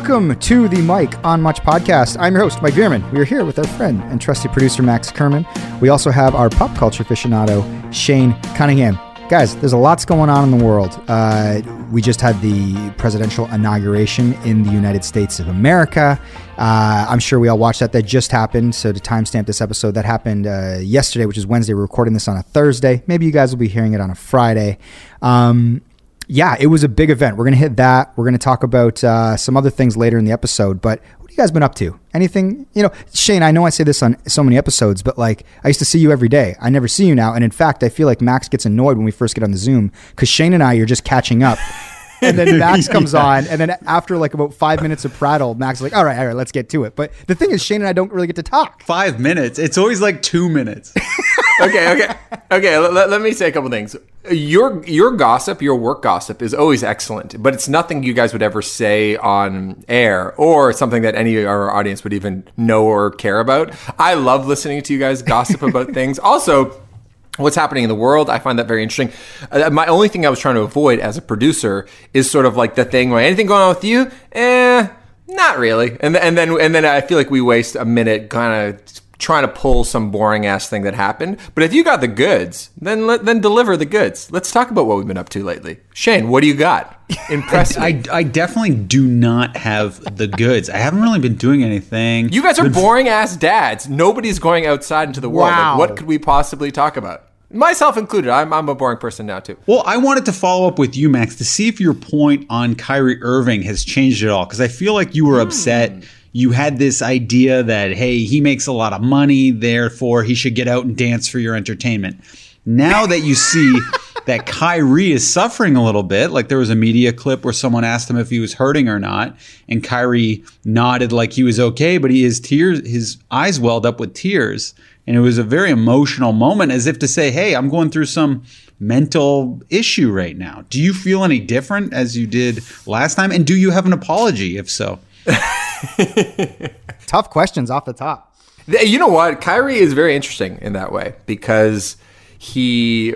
Welcome to the Mike on Much podcast. I'm your host, Mike Veerman. We are here with our friend and trusty producer, Max Kerman. We also have our pop culture aficionado, Shane Cunningham. Guys, there's a lot's going on in the world. Uh, we just had the presidential inauguration in the United States of America. Uh, I'm sure we all watched that. That just happened. So to timestamp this episode, that happened uh, yesterday, which is Wednesday. We're recording this on a Thursday. Maybe you guys will be hearing it on a Friday. Um, yeah, it was a big event. We're going to hit that. We're going to talk about uh, some other things later in the episode. But what you guys been up to? Anything? You know, Shane, I know I say this on so many episodes, but like I used to see you every day. I never see you now. And in fact, I feel like Max gets annoyed when we first get on the Zoom because Shane and I are just catching up. And then Max comes yeah. on, and then after like about five minutes of prattle, Max is like, "All right, all right, let's get to it." But the thing is, Shane and I don't really get to talk. Five minutes. It's always like two minutes. okay, okay, okay. Let, let, me say a couple things. Your your gossip, your work gossip, is always excellent, but it's nothing you guys would ever say on air or something that any of our audience would even know or care about. I love listening to you guys gossip about things. Also what's happening in the world. I find that very interesting. Uh, my only thing I was trying to avoid as a producer is sort of like the thing where anything going on with you, eh, not really. And and then and then I feel like we waste a minute kind of trying to pull some boring ass thing that happened. But if you got the goods, then let, then deliver the goods. Let's talk about what we've been up to lately. Shane, what do you got? Impress I, I, I, definitely do not have the goods. I haven't really been doing anything. You guys are boring ass dads. Nobody's going outside into the world. Wow. Like, what could we possibly talk about? Myself included. I'm, I'm a boring person now, too. Well, I wanted to follow up with you, Max, to see if your point on Kyrie Irving has changed at all. Because I feel like you were mm. upset you had this idea that, hey, he makes a lot of money, therefore he should get out and dance for your entertainment. Now that you see that Kyrie is suffering a little bit, like there was a media clip where someone asked him if he was hurting or not, and Kyrie nodded like he was okay, but he, his tears, his eyes welled up with tears, and it was a very emotional moment, as if to say, "Hey, I'm going through some mental issue right now." Do you feel any different as you did last time, and do you have an apology if so? Tough questions off the top. You know what? Kyrie is very interesting in that way because he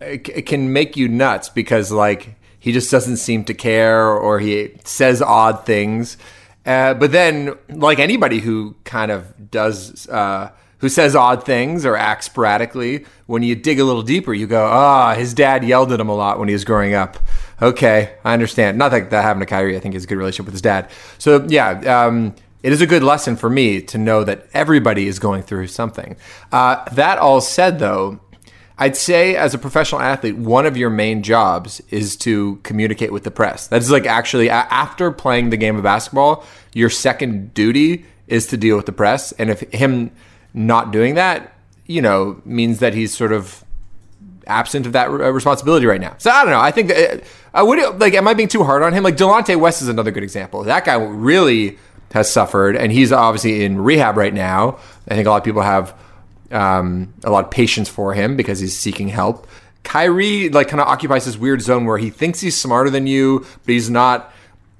it can make you nuts because like he just doesn't seem to care or he says odd things. Uh, but then, like anybody who kind of does, uh, who says odd things or acts sporadically, when you dig a little deeper, you go, ah, oh, his dad yelled at him a lot when he was growing up okay, I understand. Not that that happened to Kyrie. I think he has a good relationship with his dad. So yeah, um, it is a good lesson for me to know that everybody is going through something. Uh, that all said, though, I'd say as a professional athlete, one of your main jobs is to communicate with the press. That is like actually after playing the game of basketball, your second duty is to deal with the press. And if him not doing that, you know, means that he's sort of absent of that uh, responsibility right now. So I don't know. I think that I would like. Am I being too hard on him? Like Delonte West is another good example. That guy really has suffered, and he's obviously in rehab right now. I think a lot of people have um, a lot of patience for him because he's seeking help. Kyrie like kind of occupies this weird zone where he thinks he's smarter than you, but he's not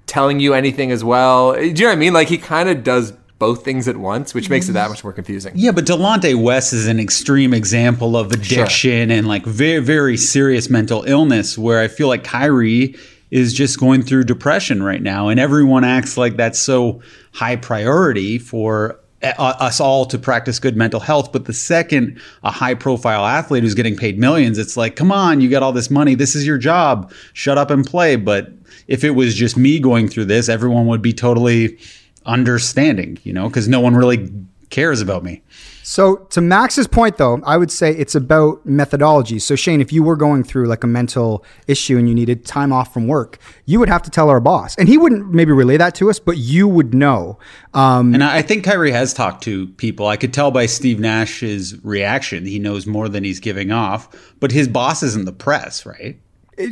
telling you anything as well. Do you know what I mean? Like he kind of does both things at once, which makes it that much more confusing. Yeah, but Delonte West is an extreme example of addiction sure. and like very, very serious mental illness where I feel like Kyrie is just going through depression right now. And everyone acts like that's so high priority for uh, us all to practice good mental health. But the second a high profile athlete who's getting paid millions, it's like, come on, you got all this money. This is your job. Shut up and play. But if it was just me going through this, everyone would be totally understanding, you know, because no one really cares about me. So, to Max's point, though, I would say it's about methodology. So, Shane, if you were going through like a mental issue and you needed time off from work, you would have to tell our boss, and he wouldn't maybe relay that to us, but you would know. Um, and I think Kyrie has talked to people. I could tell by Steve Nash's reaction; he knows more than he's giving off. But his boss isn't the press, right?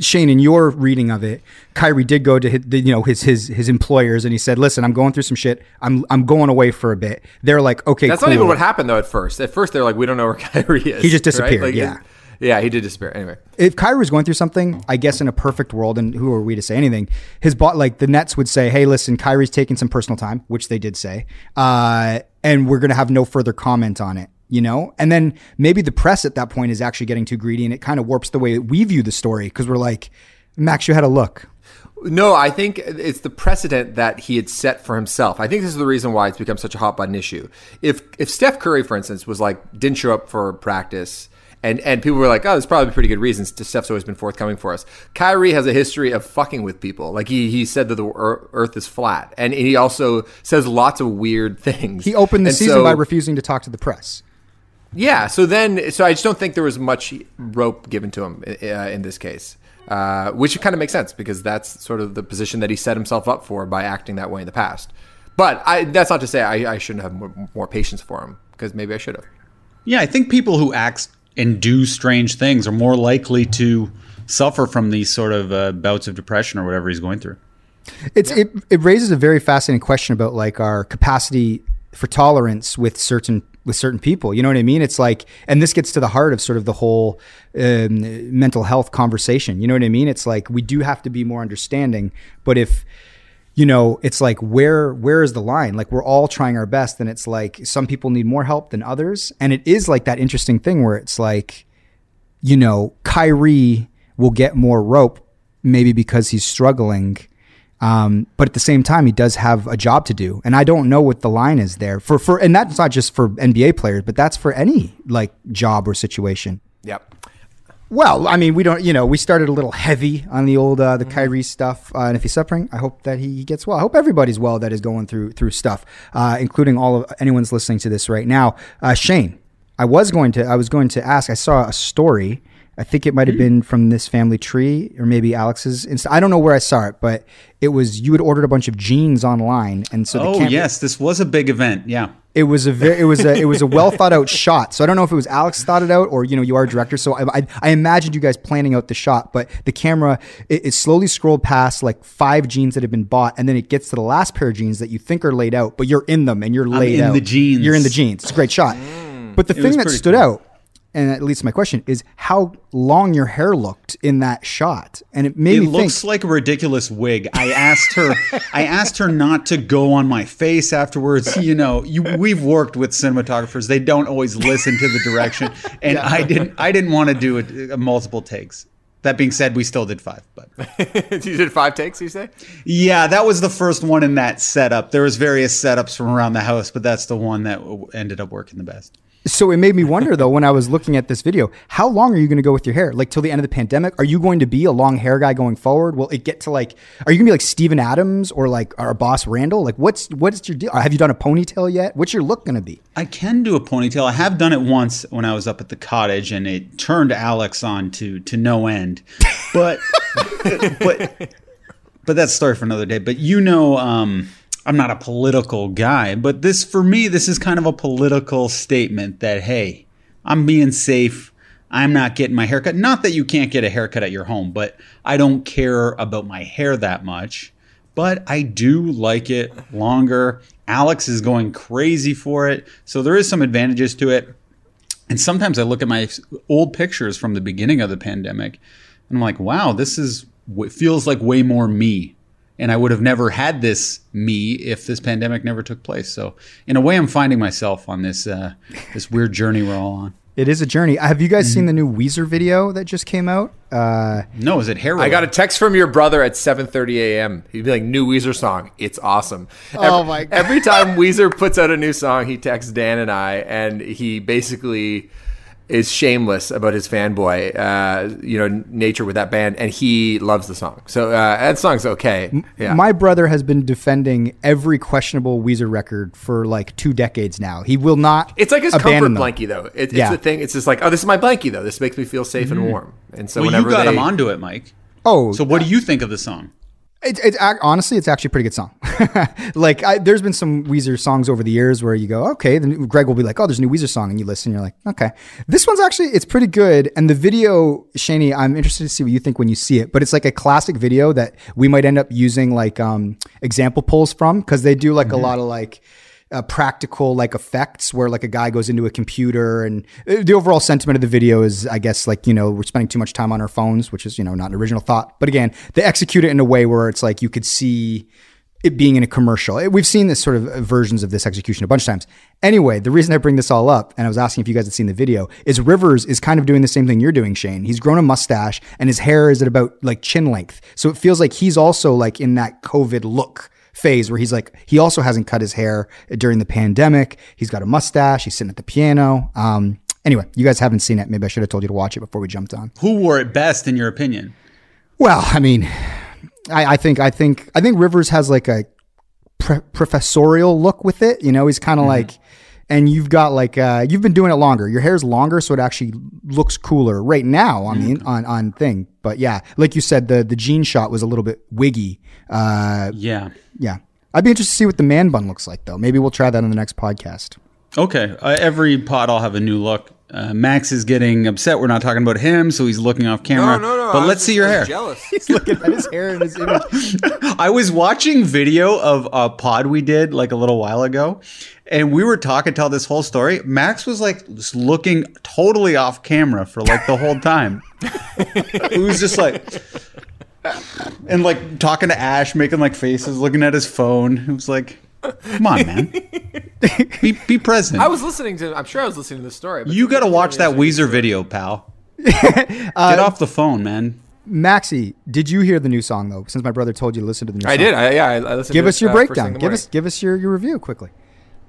Shane, in your reading of it, Kyrie did go to his, you know his his his employers and he said, "Listen, I'm going through some shit. I'm I'm going away for a bit." They're like, "Okay, that's cool. not even what happened though. At first, at first they're like, "We don't know where Kyrie is." He just disappeared. Right? Like, yeah. yeah, he did disappear. Anyway, if Kyrie was going through something, I guess in a perfect world, and who are we to say anything? His bot, like the Nets would say, "Hey, listen, Kyrie's taking some personal time," which they did say, uh, and we're going to have no further comment on it you know? And then maybe the press at that point is actually getting too greedy and it kind of warps the way we view the story because we're like, Max, you had a look. No, I think it's the precedent that he had set for himself. I think this is the reason why it's become such a hot button issue. If if Steph Curry, for instance, was like didn't show up for practice, and and people were like, oh, there's probably pretty good reasons. Steph's always been forthcoming for us. Kyrie has a history of fucking with people. Like he he said that the Earth is flat, and he also says lots of weird things. He opened the And season so- by refusing to talk to the press. Yeah. So then, so I just don't think there was much rope given to him uh, in this case, uh, which kind of makes sense because that's sort of the position that he set himself up for by acting that way in the past. But I, that's not to say I, I shouldn't have more, more patience for him because maybe I should have. Yeah, I think people who act and do strange things are more likely to suffer from these sort of uh, bouts of depression or whatever he's going through. It's it, it raises a very fascinating question about like our capacity for tolerance with certain with certain people. You know what I mean? It's like, and this gets to the heart of sort of the whole um, mental health conversation. You know what I mean? It's like we do have to be more understanding, but if you know, it's like where where is the line? Like we're all trying our best, and it's like some people need more help than others, and it is like that interesting thing where it's like, you know, Kyrie will get more rope maybe because he's struggling. Um, but at the same time, he does have a job to do, and I don't know what the line is there for. For and that's not just for NBA players, but that's for any like job or situation. Yep. Well, I mean, we don't, you know, we started a little heavy on the old uh, the Kyrie stuff, uh, and if he's suffering, I hope that he gets well. I hope everybody's well that is going through through stuff, uh, including all of anyone's listening to this right now. Uh, Shane, I was going to I was going to ask. I saw a story. I think it might have hmm. been from this family tree or maybe Alex's. Insta- I don't know where I saw it, but it was you had ordered a bunch of jeans online, and so the oh camera- yes, this was a big event. Yeah. it was a very, it was a, it was a well thought out shot. So I don't know if it was Alex thought it out or you know you are a director. So I, I, I imagined you guys planning out the shot, but the camera it, it slowly scrolled past like five jeans that have been bought, and then it gets to the last pair of jeans that you think are laid out, but you're in them and you're laid in out. the jeans. You're in the jeans. It's a great shot. Mm. But the was thing that stood cool. out. And that leads to my question: Is how long your hair looked in that shot, and it made It me looks think. like a ridiculous wig. I asked her I asked her not to go on my face afterwards. You know, you we've worked with cinematographers. They don't always listen to the direction. And I didn't I didn't want to do it uh, multiple takes. That being said, we still did five, but you did five takes, you say? yeah, that was the first one in that setup. There was various setups from around the house, but that's the one that ended up working the best. So it made me wonder though when I was looking at this video, how long are you going to go with your hair? Like till the end of the pandemic? Are you going to be a long hair guy going forward? Will it get to like are you going to be like Steven Adams or like our boss Randall? Like what's what's your deal? Have you done a ponytail yet? What's your look going to be? I can do a ponytail. I have done it once when I was up at the cottage, and it turned Alex on to to no end. But but but that's a story for another day. But you know, um, I'm not a political guy, but this for me, this is kind of a political statement that hey, I'm being safe. I'm not getting my haircut. Not that you can't get a haircut at your home, but I don't care about my hair that much. But I do like it longer. Alex is going crazy for it. So there is some advantages to it. And sometimes I look at my old pictures from the beginning of the pandemic and I'm like, wow, this is feels like way more me. And I would have never had this me if this pandemic never took place. So in a way, I'm finding myself on this uh, this weird journey we're all on. It is a journey. Have you guys Mm-hmm. seen the new Weezer video that just came out? Uh, No, is it hair? I got a text from your brother at 7:30 a.m. He'd be like, "New Weezer song, it's awesome." Oh my God. Every time Weezer puts out a new song, he texts Dan and I, and he basically is shameless about his fanboy, uh, you know, nature with that band, and he loves the song. So uh, that song's okay. Yeah. My brother has been defending every questionable Weezer record for like two decades now. He will not. it's like his abandon comfort them. blankie, though. It, Yeah. It's the thing. It's just like, oh, this is my blankie, though. This makes me feel safe and warm. And so well, whenever you got they, him onto it, Mike. Oh, So what do you think of the song? It's, it's honestly, it's actually a pretty good song. like, I, there's been some Weezer songs over the years where you go, okay. Then Greg will be like, oh, there's a new Weezer song, and you listen, you're like, okay. This one's actually it's pretty good. And the video, Shani, I'm interested to see what you think when you see it. But it's like a classic video that we might end up using like um, example pulls from because they do like a lot of like uh, practical like effects where like a guy goes into a computer and uh, the overall sentiment of the video is i guess like you know we're spending too much time on our phones which is you know not an original thought but again they execute it in a way where it's like you could see it being in a commercial. We've seen this sort of versions of this execution a bunch of times. Anyway, the reason I bring this all up, and I was asking if you guys had seen the video, is Rivers is kind of doing the same thing you're doing, Shane. He's grown a mustache and his hair is at about like chin length. So it feels like he's also like in that COVID look phase where he's like, he also hasn't cut his hair during the pandemic. He's got a mustache. He's sitting at the piano. Um, anyway, you guys haven't seen it. Maybe I should have told you to watch it before we jumped on. Who wore it best in your opinion? Well, I mean, I, I think I think I think Rivers has like a pre- professorial look with it. You know, he's kind of like, and you've got like uh, you've been doing it longer. Your hair's longer, so it actually looks cooler right now on the on on thing. But yeah, like you said, the the jean shot was a little bit wiggy. Uh, Yeah. yeah, I'd be interested to see what the man bun looks like though. Maybe we'll try that on the next podcast. Okay. Uh, every pod I'll have a new look. Uh, Max is getting upset. We're not talking about him, so he's looking off camera. No, But I was let's see your hair. Jealous. He's looking at his hair and his image. I was watching video of a pod we did like a little while ago, and we were talking tell this whole story. Max was like just looking totally off camera for like the whole time. it was just like and like talking to Ash, making like faces, looking at his phone. It was like, come on, man, be be present. I was listening to. I'm sure I was listening to the story. But you got to watch that Weezer video, pal. Get off the phone, man. Maxi, did you hear the new song though? Since my brother told you to listen to the new song. I song. did. I, yeah, I, I listened. Give to us it, your uh, first thing breakdown. in the Give morning. us give us your, your review quickly.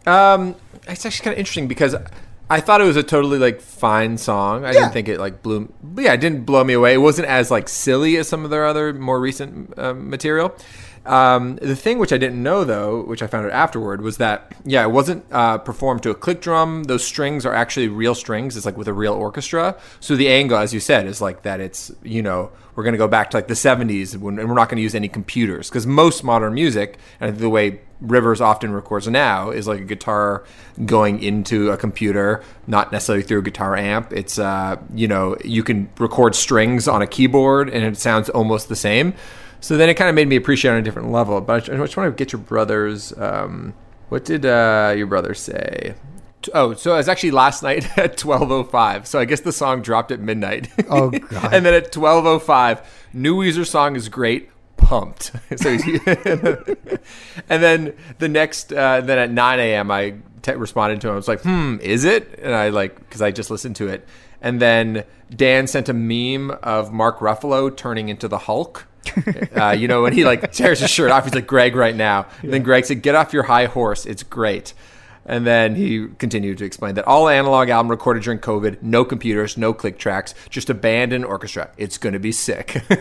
Um, it's actually kind of interesting because I thought it was a totally like fine song. I Yeah. didn't think it like blew. But yeah, it didn't blow me away. It wasn't as like silly as some of their other more recent um, material. Um, the thing which I didn't know though, which I found out afterward, was that yeah, it wasn't uh, performed to a click drum. Those strings are actually real strings. It's like with a real orchestra. So the angle, as you said, is like that. It's you know we're going to go back to like the 70s when, and we're not going to use any computers because most modern music and the way Rivers often records now is like a guitar going into a computer, not necessarily through a guitar amp. It's uh, you know you can record strings on a keyboard and it sounds almost the same. So then it kind of made me appreciate it on a different level. But I just want to get your brother's. Um, what did uh, your brother say? Oh, so it was actually last night at 12:05. So I guess the song dropped at midnight. Oh, God. and then at 12:05, new Weezer song is great. Pumped. so and then the next, uh, then at 9 a.m. I responded to him. I was like, "Hmm, is it?" And I like because I just listened to it. And then Dan sent a meme of Mark Ruffalo turning into the Hulk. Uh, you know, when he like tears his shirt off, he's like Greg right now. And then Greg said, "Get off your high horse. It's great." And then he continued to explain that all analog album recorded during COVID, no computers, no click tracks, just a band and orchestra. It's going to be sick.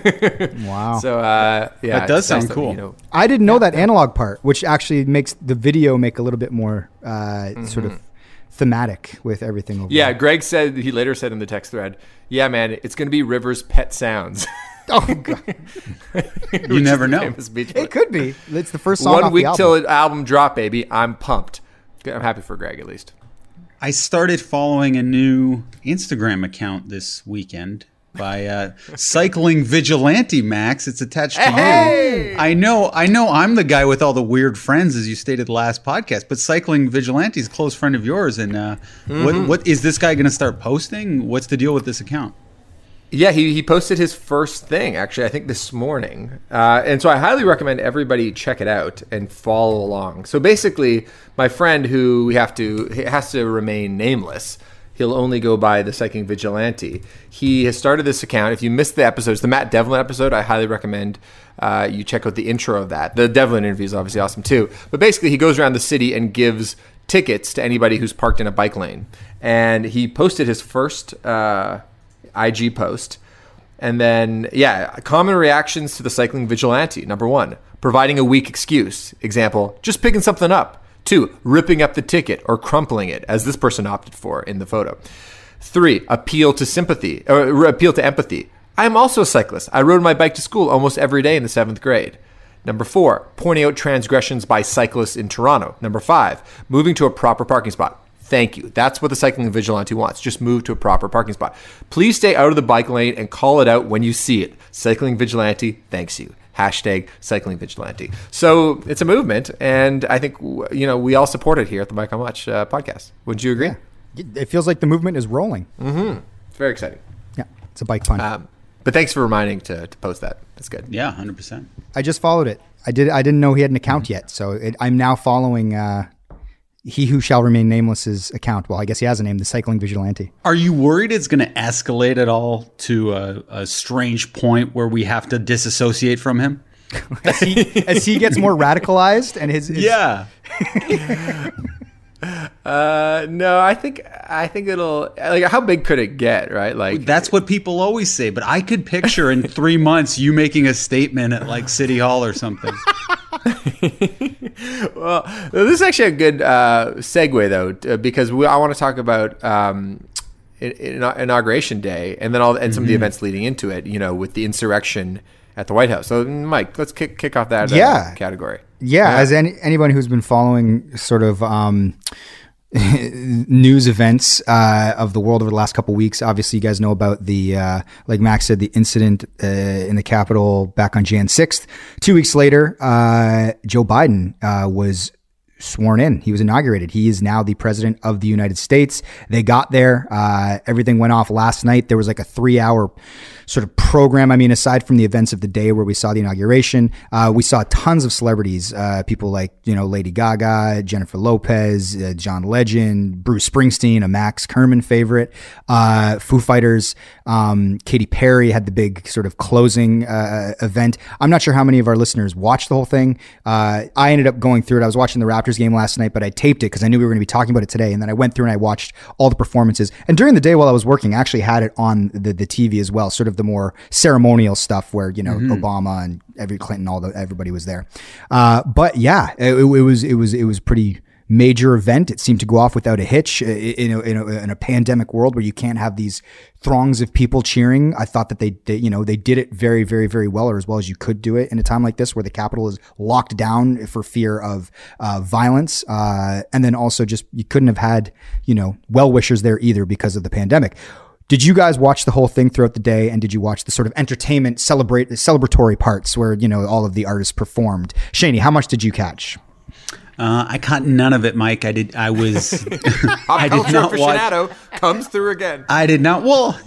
Wow. So uh, yeah, That does it's nice sound that, cool. You know, I didn't know that analog part, which actually makes the video make a little bit more uh, sort of thematic with everything over. Mm-hmm. yeah, Greg said he later said in the text thread, "Yeah, man, it's going to be Rivers' pet sounds." Oh god. You never know. Beach It could be. It's the first song One off week the till album. the album drop, baby. I'm pumped. I'm happy for Greg at least. I started following a new Instagram account this weekend by uh, Cycling Vigilante Max. It's attached to Hey! you. I know, I know. I'm the guy with all the weird friends, as you stated last podcast. But Cycling Vigilante is a close friend of yours. And uh, what, what is this guy going to start posting? What's the deal with this account? Yeah, he, he posted his first thing actually, I think this morning. Uh, and so I highly recommend everybody check it out and follow along. So basically, my friend who we have to has to remain nameless. He'll only go by the Cycling Vigilante. He has started this account. If you missed the episodes, the Matt Devlin episode, I highly recommend uh, you check out the intro of that. The Devlin interview is obviously awesome too. But basically, he goes around the city and gives tickets to anybody who's parked in a bike lane. And he posted his first uh, IG post. And then, yeah, common reactions to the cycling vigilante. Number one, providing a weak excuse. Example, just picking something up. Two, ripping up the ticket or crumpling it, as this person opted for in the photo. Three, appeal to sympathy or appeal to empathy. I am also a cyclist. I rode my bike to school almost every day in the seventh grade. Number four, pointing out transgressions by cyclists in Toronto. Number five, moving to a proper parking spot. Thank you. That's what the cycling vigilante wants. Just move to a proper parking spot. Please stay out of the bike lane and call it out when you see it. Cycling vigilante thanks you. Hashtag cycling vigilante. So it's a movement, and I think you know we all support it here at the Bike on Watch uh, podcast. Wouldn't you agree? It feels like the movement is rolling. It's very exciting. Yeah, it's a bike pun. Um, but thanks for reminding to, to post that. That's good. Yeah, 100%. I just followed it. I did. I didn't know he had an account yet, so it, I'm now following uh, he who shall remain nameless's account. Well, I guess he has a name, the Cycling Vigilante. Are you worried it's going to escalate at all to a, a strange point where we have to disassociate from him? as he as he gets more radicalized and his, his Yeah. Uh, no, I think I think it'll like how big could it get, right? Like That's what people always say, but I could picture in three months you making a statement at like City Hall or something. well, this is actually a good uh, segue though, uh, because we, I want to talk about um, in, in, inauguration day, and then all and some of the events leading into it. You know, with the insurrection at the White House. So, Mike, let's kick kick off that uh, Yeah. category. Yeah, as any anyone who's been following sort of um, news events uh, of the world over the last couple weeks, obviously you guys know about the uh, like Max said, the incident uh, in the Capitol back on Jan sixth. Two weeks later, uh, Joe Biden uh, was sworn in. He was inaugurated. He is now the president of the United States. They got there. Uh, everything went off last night. There was like a three hour sort of program. I mean, aside from the events of the day where we saw the inauguration, uh, we saw tons of celebrities, uh, people like, you know, Lady Gaga, Jennifer Lopez, uh, John Legend, Bruce Springsteen, a Max Kerman favorite, uh, Foo Fighters, um, Katy Perry had the big sort of closing uh, event. I'm not sure how many of our listeners watched the whole thing. Uh, I ended up going through it. I was watching the Raptors game last night, but I taped it because I knew we were going to be talking about it today. And then I went through and I watched all the performances. And during the day while I was working, I actually had it on the, the TV as well, sort of the more ceremonial stuff where, you know, Obama and every Clinton, all the, everybody was there. Uh, but yeah, it, it was, it was, it was pretty major event. It seemed to go off without a hitch uh, in a, in a, in a pandemic world where you can't have these throngs of people cheering. I thought that they, they, you know, they did it very, very, very well, or as well as you could do it in a time like this where the capital is locked down for fear of uh, violence. Uh, and then also just you couldn't have had, you know, well wishers there either because of the pandemic. Did you guys watch the whole thing throughout the day? And did you watch the sort of entertainment celebrate celebratory parts where you know all of the artists performed? Shaney, how much did you catch? Uh, I caught none of it, Mike. I did. I was. I did culture not watch. aficionado comes through again. I did not. Well,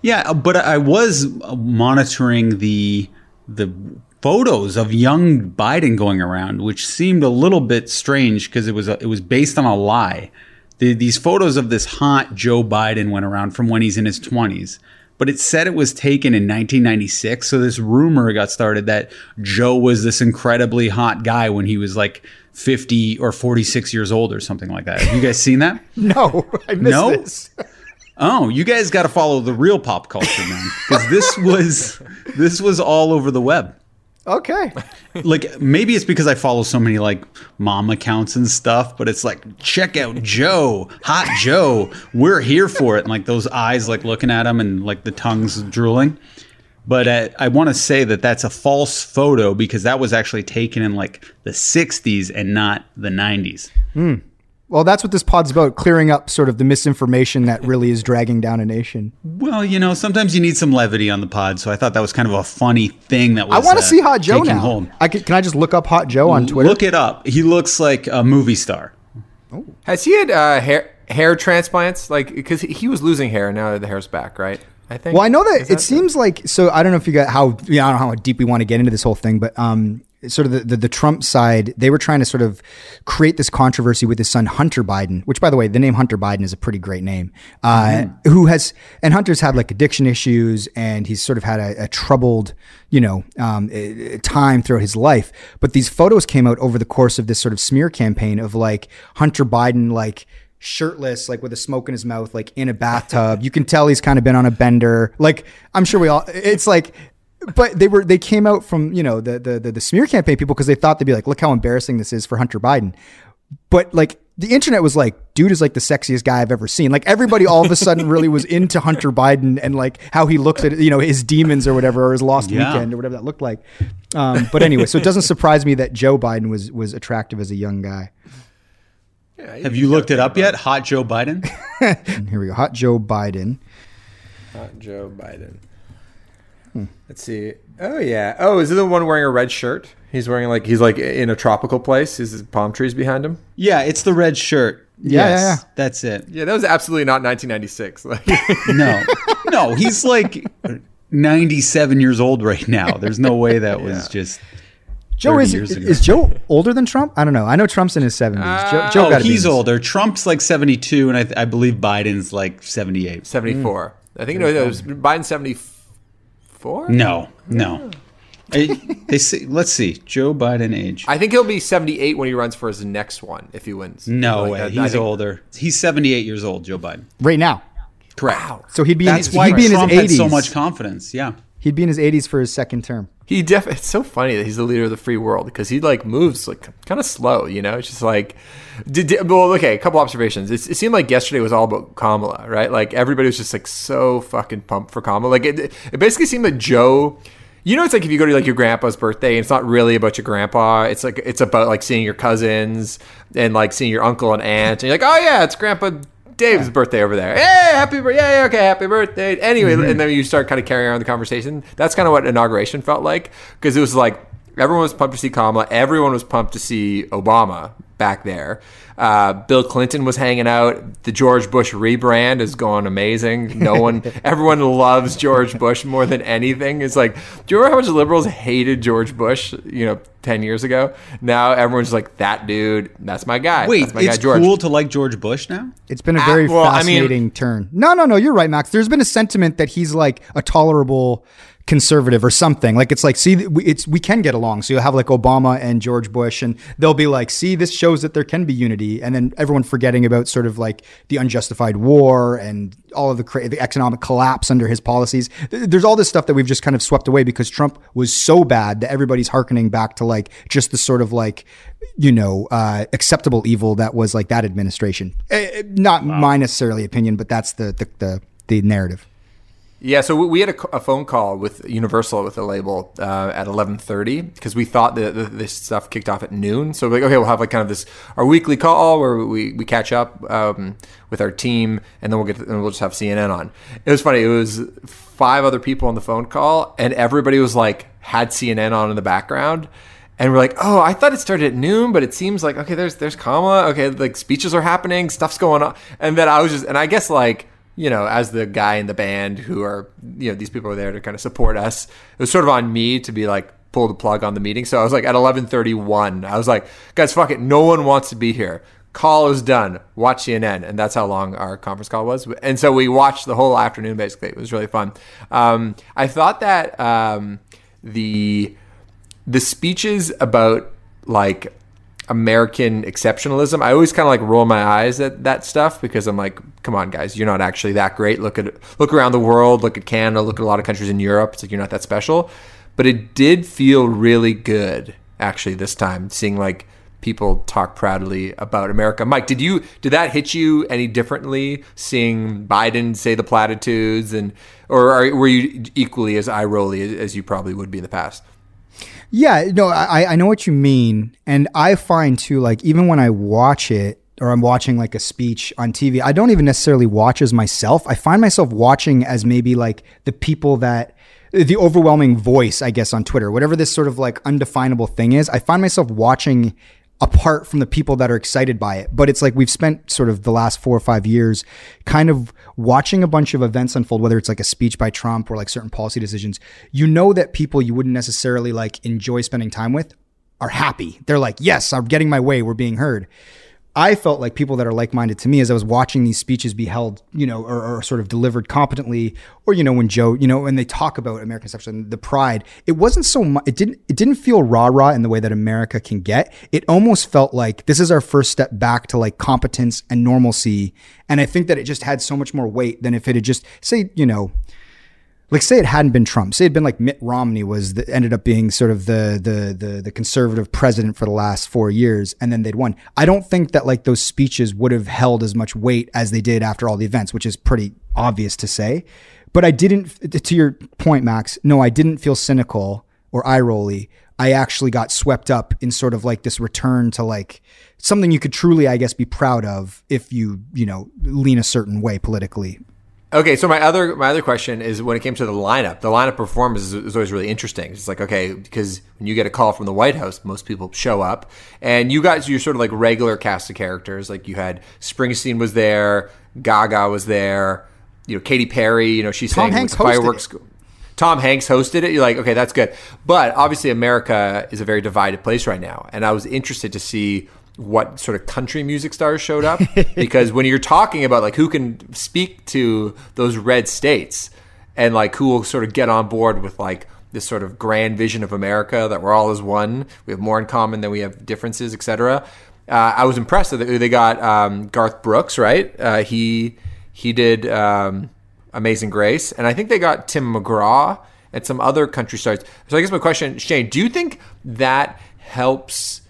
yeah, but I was monitoring the the photos of young Biden going around, which seemed a little bit strange because it was a, it was based on a lie. The, these photos of this hot Joe Biden went around from when he's in his twenties, but it said it was taken in 1996. So this rumor got started that Joe was this incredibly hot guy when he was like 50 or 46 years old or something like that. Have you guys seen that? No, I missed No? this. Oh, you guys got to follow the real pop culture, man, because this was this was all over the web. Okay. Like maybe it's because I follow so many like mom accounts and stuff, but it's like check out Joe, hot Joe, we're here for it, and like those eyes like looking at him and like the tongues drooling. But uh, I want to say that that's a false photo because that was actually taken in like the 60s and not the 90s. Well, that's what this pod's about, clearing up sort of the misinformation that really is dragging down a nation. Well, you know, sometimes you need some levity on the pod, so I thought that was kind of a funny thing that was. I want to uh, see Hot Joe taking now. hold. I can, can I just look up Hot Joe on Twitter? Look it up. He looks like a movie star. Has he had uh, hair hair transplants? Like because he was losing hair, and now the hair's back, right? I think. Well, I know that it seems like so. I don't know if you got how you know, I don't know how deep we want to get into this whole thing, but um, sort of the, the the Trump side, they were trying to sort of create this controversy with his son Hunter Biden, which, by the way, the name Hunter Biden is a pretty great name. Uh, Who has and Hunter's had like addiction issues, and he's sort of had a, a troubled, you know, um, eh, time throughout his life. But these photos came out over the course of this sort of smear campaign of like Hunter Biden, like shirtless, like with a smoke in his mouth, like in a bathtub. you can tell he's kind of been on a bender. Like I'm sure we all. It's like, but they were they came out from you know the the the, the smear campaign people because they thought they'd be like, look how embarrassing this is for Hunter Biden. But like the internet was like, dude is like the sexiest guy I've ever seen. Like everybody all of a sudden really was into Hunter Biden and like how he looked at you know his demons or whatever or his lost Yeah. weekend or whatever that looked like. Um, but anyway, so it doesn't surprise me that Joe Biden was was attractive as a young guy. Have you looked it up yet? Hot Joe Biden? Here we go, hot Joe Biden. Hot Joe Biden. Let's see. Oh yeah. Oh, is it the one wearing a red shirt? He's wearing like he's like in a tropical place. Is his palm trees behind him? yeah, it's the red shirt. Yeah, yes, yeah, yeah. That's it. Yeah, that was absolutely not 1996. Like, No, no, he's like 97 years old right now. There's no way that was Yeah. just. Joe is years ago. is Joe older than Trump? I don't know. I know Trump's in his seventies. Joe, Joe oh, he's older. Trump's like 72, and I, I believe Biden's like 78. 74. Mm. I think no, it was Biden 74. No, no. Oh. I, they say, let's see. Joe Biden age. I think he'll be 78 when he runs for his next one if he wins. no Like, way. I- I He's think- older. He's 78 years old, Joe Biden. right now. Correct. So he'd be That's in, why he'd be in Trump his had eighties. so much confidence. Yeah. He'd be in his eighties for his second term. He def it's so funny that he's the leader of the free world because he like moves like kind of slow, you know. It's just like, did, did- well, okay. A couple observations. It, it seemed like yesterday was all about Kamala, right? Like everybody was just like so fucking pumped for Kamala. Like it, it basically seemed like Joe. You know, it's like if you go to like your grandpa's birthday, and it's not really about your grandpa. It's like it's about like seeing your cousins and like seeing your uncle and aunt, and you're like, oh yeah, it's Grandpa Dave's birthday over there. Hey, happy birthday. Yeah, yeah, okay, happy birthday. Anyway, mm-hmm. and then you start kind of carrying on the conversation. That's kind of what inauguration felt like because it was like everyone was pumped to see Kamala, everyone was pumped to see Obama back there. Uh, Bill Clinton was hanging out. The George Bush rebrand is going amazing. No one, everyone loves George Bush more than anything. It's like, do you remember how much liberals hated George Bush? You know, ten years ago. Now everyone's like, that dude, that's my guy. Wait, that's my it's guy, George. cool to like George Bush now? It's been a very well, I mean- fascinating turn. No, no, no. You're right, Max. There's been a sentiment that he's like a tolerable conservative or something. Like it's like, see, we- it's we can get along. So you'll have like Obama and George Bush, and they'll be like, see, this shows that there can be unity, and then everyone forgetting about sort of like the unjustified war and all of the cra- the economic collapse under his policies. There's all this stuff that we've just kind of swept away because Trump was so bad that everybody's hearkening back to like just the sort of like you know uh, acceptable evil that was like that administration. Eh, eh, not my necessarily opinion, but that's the the the, the narrative. Yeah, so we- had a, phone call with Universal with the label uh, at eleven thirty because we thought that this stuff kicked off at noon. So we're like, okay, we'll have like kind of this our weekly call where we, we catch up um, with our team, and then we'll get and we'll just have CNN on. It was funny. It was five other people on the phone call, and everybody was like had CNN on in the background. And we're like, oh, I thought it started at noon, but it seems like okay, there's there's Kamala, okay, like speeches are happening, stuff's going on, and then I was just, and I guess like you know, as the guy in the band who are, you know, these people are there to kind of support us. It was sort of on me to be like pull the plug on the meeting. So I was like at 11:31, I was like, guys, fuck it, no one wants to be here. Call is done. Watch CNN, and that's how long our conference call was. And so we watched the whole afternoon. Basically, it was really fun. Um, I thought that um, the the speeches about like American exceptionalism. I always kind of like roll my eyes at that stuff because I'm like, come on, guys, you're not actually that great. Look at look around the world, look at Canada, look at a lot of countries in Europe. It's like you're not that special. But it did feel really good actually this time, seeing like people talk proudly about America. Mike, did you did that hit you any differently seeing Biden say the platitudes and or are, were you equally as eye rolly as, as you probably would be in the past? Yeah, no, I, I know what you mean. And I find too, like, even when I watch it or I'm watching like a speech on TV, I don't even necessarily watch as myself. I find myself watching as maybe like the people that the overwhelming voice, I guess, on Twitter, whatever this sort of like undefinable thing is. I find myself watching apart from the people that are excited by it. But it's like we've spent sort of the last four or five years kind of watching a bunch of events unfold, whether it's like a speech by Trump or like certain policy decisions. You know that people you wouldn't necessarily like enjoy spending time with are happy. They're like, yes, I'm getting my way. We're being heard. I felt like people that are like minded to me as I was watching these speeches be held, you know, or, or, sort of delivered competently, or you know, when Joe, you know, when they talk about American exception, the pride, it wasn't so much. It didn't. It didn't feel rah rah in the way that America can get. It almost felt like this is our first step back to like competence and normalcy. And I think that it just had so much more weight than if it had just say, you know, like say it hadn't been Trump, say it had been like Mitt Romney was the, ended up being sort of the, the the the conservative president for the last four years, and then they'd won. I don't think that like those speeches would have held as much weight as they did after all the events, which is pretty obvious to say. But I didn't, to your point, Max. No, I didn't feel cynical or eye rolly. I actually got swept up in sort of like this return to like something you could truly, I guess, be proud of if you you know lean a certain way politically. Okay, so my other my other question is when it came to the lineup, the lineup performance is, is, always really interesting. It's like okay, because when you get a call from the White House, most people show up, and you got your sort of like regular cast of characters. Like you had Springsteen was there, Gaga was there, you know Katy Perry. You know she Tom sang Hanks fireworks. it. Tom Hanks hosted it, you're like, okay, that's good. But obviously, America is a very divided place right now, and I was interested to see what sort of country music stars showed up because when you're talking about like who can speak to those red states and like who will sort of get on board with like this sort of grand vision of America that we're all as one, we have more in common than we have differences, etc. Uh, I was impressed that they got um, Garth Brooks, right? Uh, he he did um, Amazing Grace, and I think they got Tim McGraw and some other country stars. So I guess my question, Shane, do you think that helps?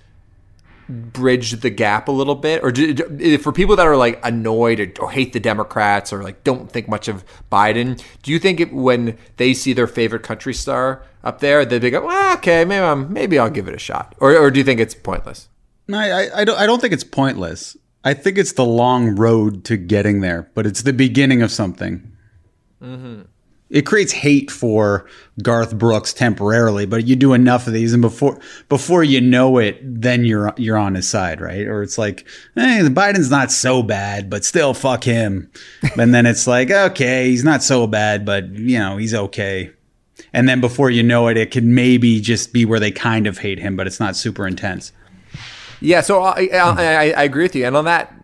Bridge the gap a little bit? Or do, do, for people that are like annoyed or, or, hate the democrats or like don't think much of biden do you think it, when they see their favorite country star up there they go well, okay maybe, I'm, maybe i'll give it a shot. Or, or do you think it's pointless? No I, I, don't, I don't think it's pointless. I think it's the long road to getting there but it's the beginning of something. Mm-hmm it creates hate for Garth Brooks temporarily, but you do enough of these, and before before you know it, then you're you're on his side, right? Or it's like, hey, the Biden's not so bad, but still, fuck him. and then it's like, okay, he's not so bad, but you know, he's okay. And then before you know it, it could maybe just be where they kind of hate him, but it's not super intense. Yeah, so I, I, I agree with you, and on that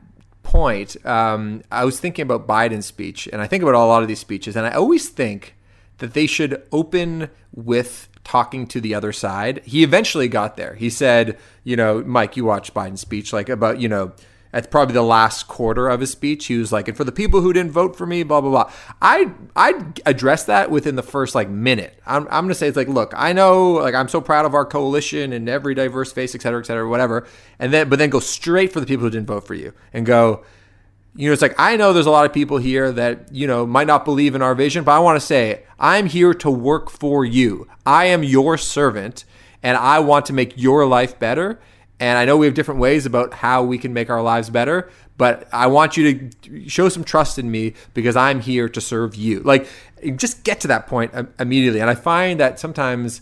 point, um, I was thinking about Biden's speech, and I think about a lot of these speeches, and I always think that they should open with talking to the other side. He eventually got there. He said, you know, Mike, you watched Biden's speech, like about, you know, at probably the last quarter of his speech, he was like, and for the people who didn't vote for me, blah, blah, blah. I I'd address that within the first like minute. I'm, I'm to say, it's like, look, I know, like, I'm so proud of our coalition and every diverse face, et cetera, et cetera, whatever. And then, but then go straight for the people who didn't vote for you and go, you know, it's like, I know there's a lot of people here that, you know, might not believe in our vision, but I want to say, I'm here to work for you. I am your servant and I want to make your life better. And I know we have different ways about how we can make our lives better, but I want you to show some trust in me because I'm here to serve you. Like, just get to that point immediately. And I find that sometimes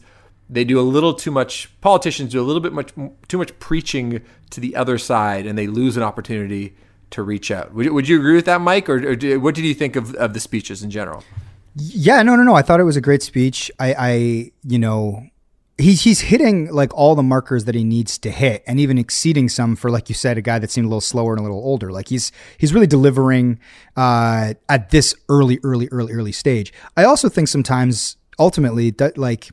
they do a little too much, politicians do a little bit much too much preaching to the other side and they lose an opportunity to reach out. Would, would you agree with that, Mike? Or, or what did you think of, of the speeches in general? Yeah, no, no, no. I thought it was a great speech. I, I you know, he's he's hitting like all the markers that he needs to hit and even exceeding some for like you said a guy that seemed a little slower and a little older. Like he's he's really delivering uh, at this early early early early stage. I also think sometimes ultimately that like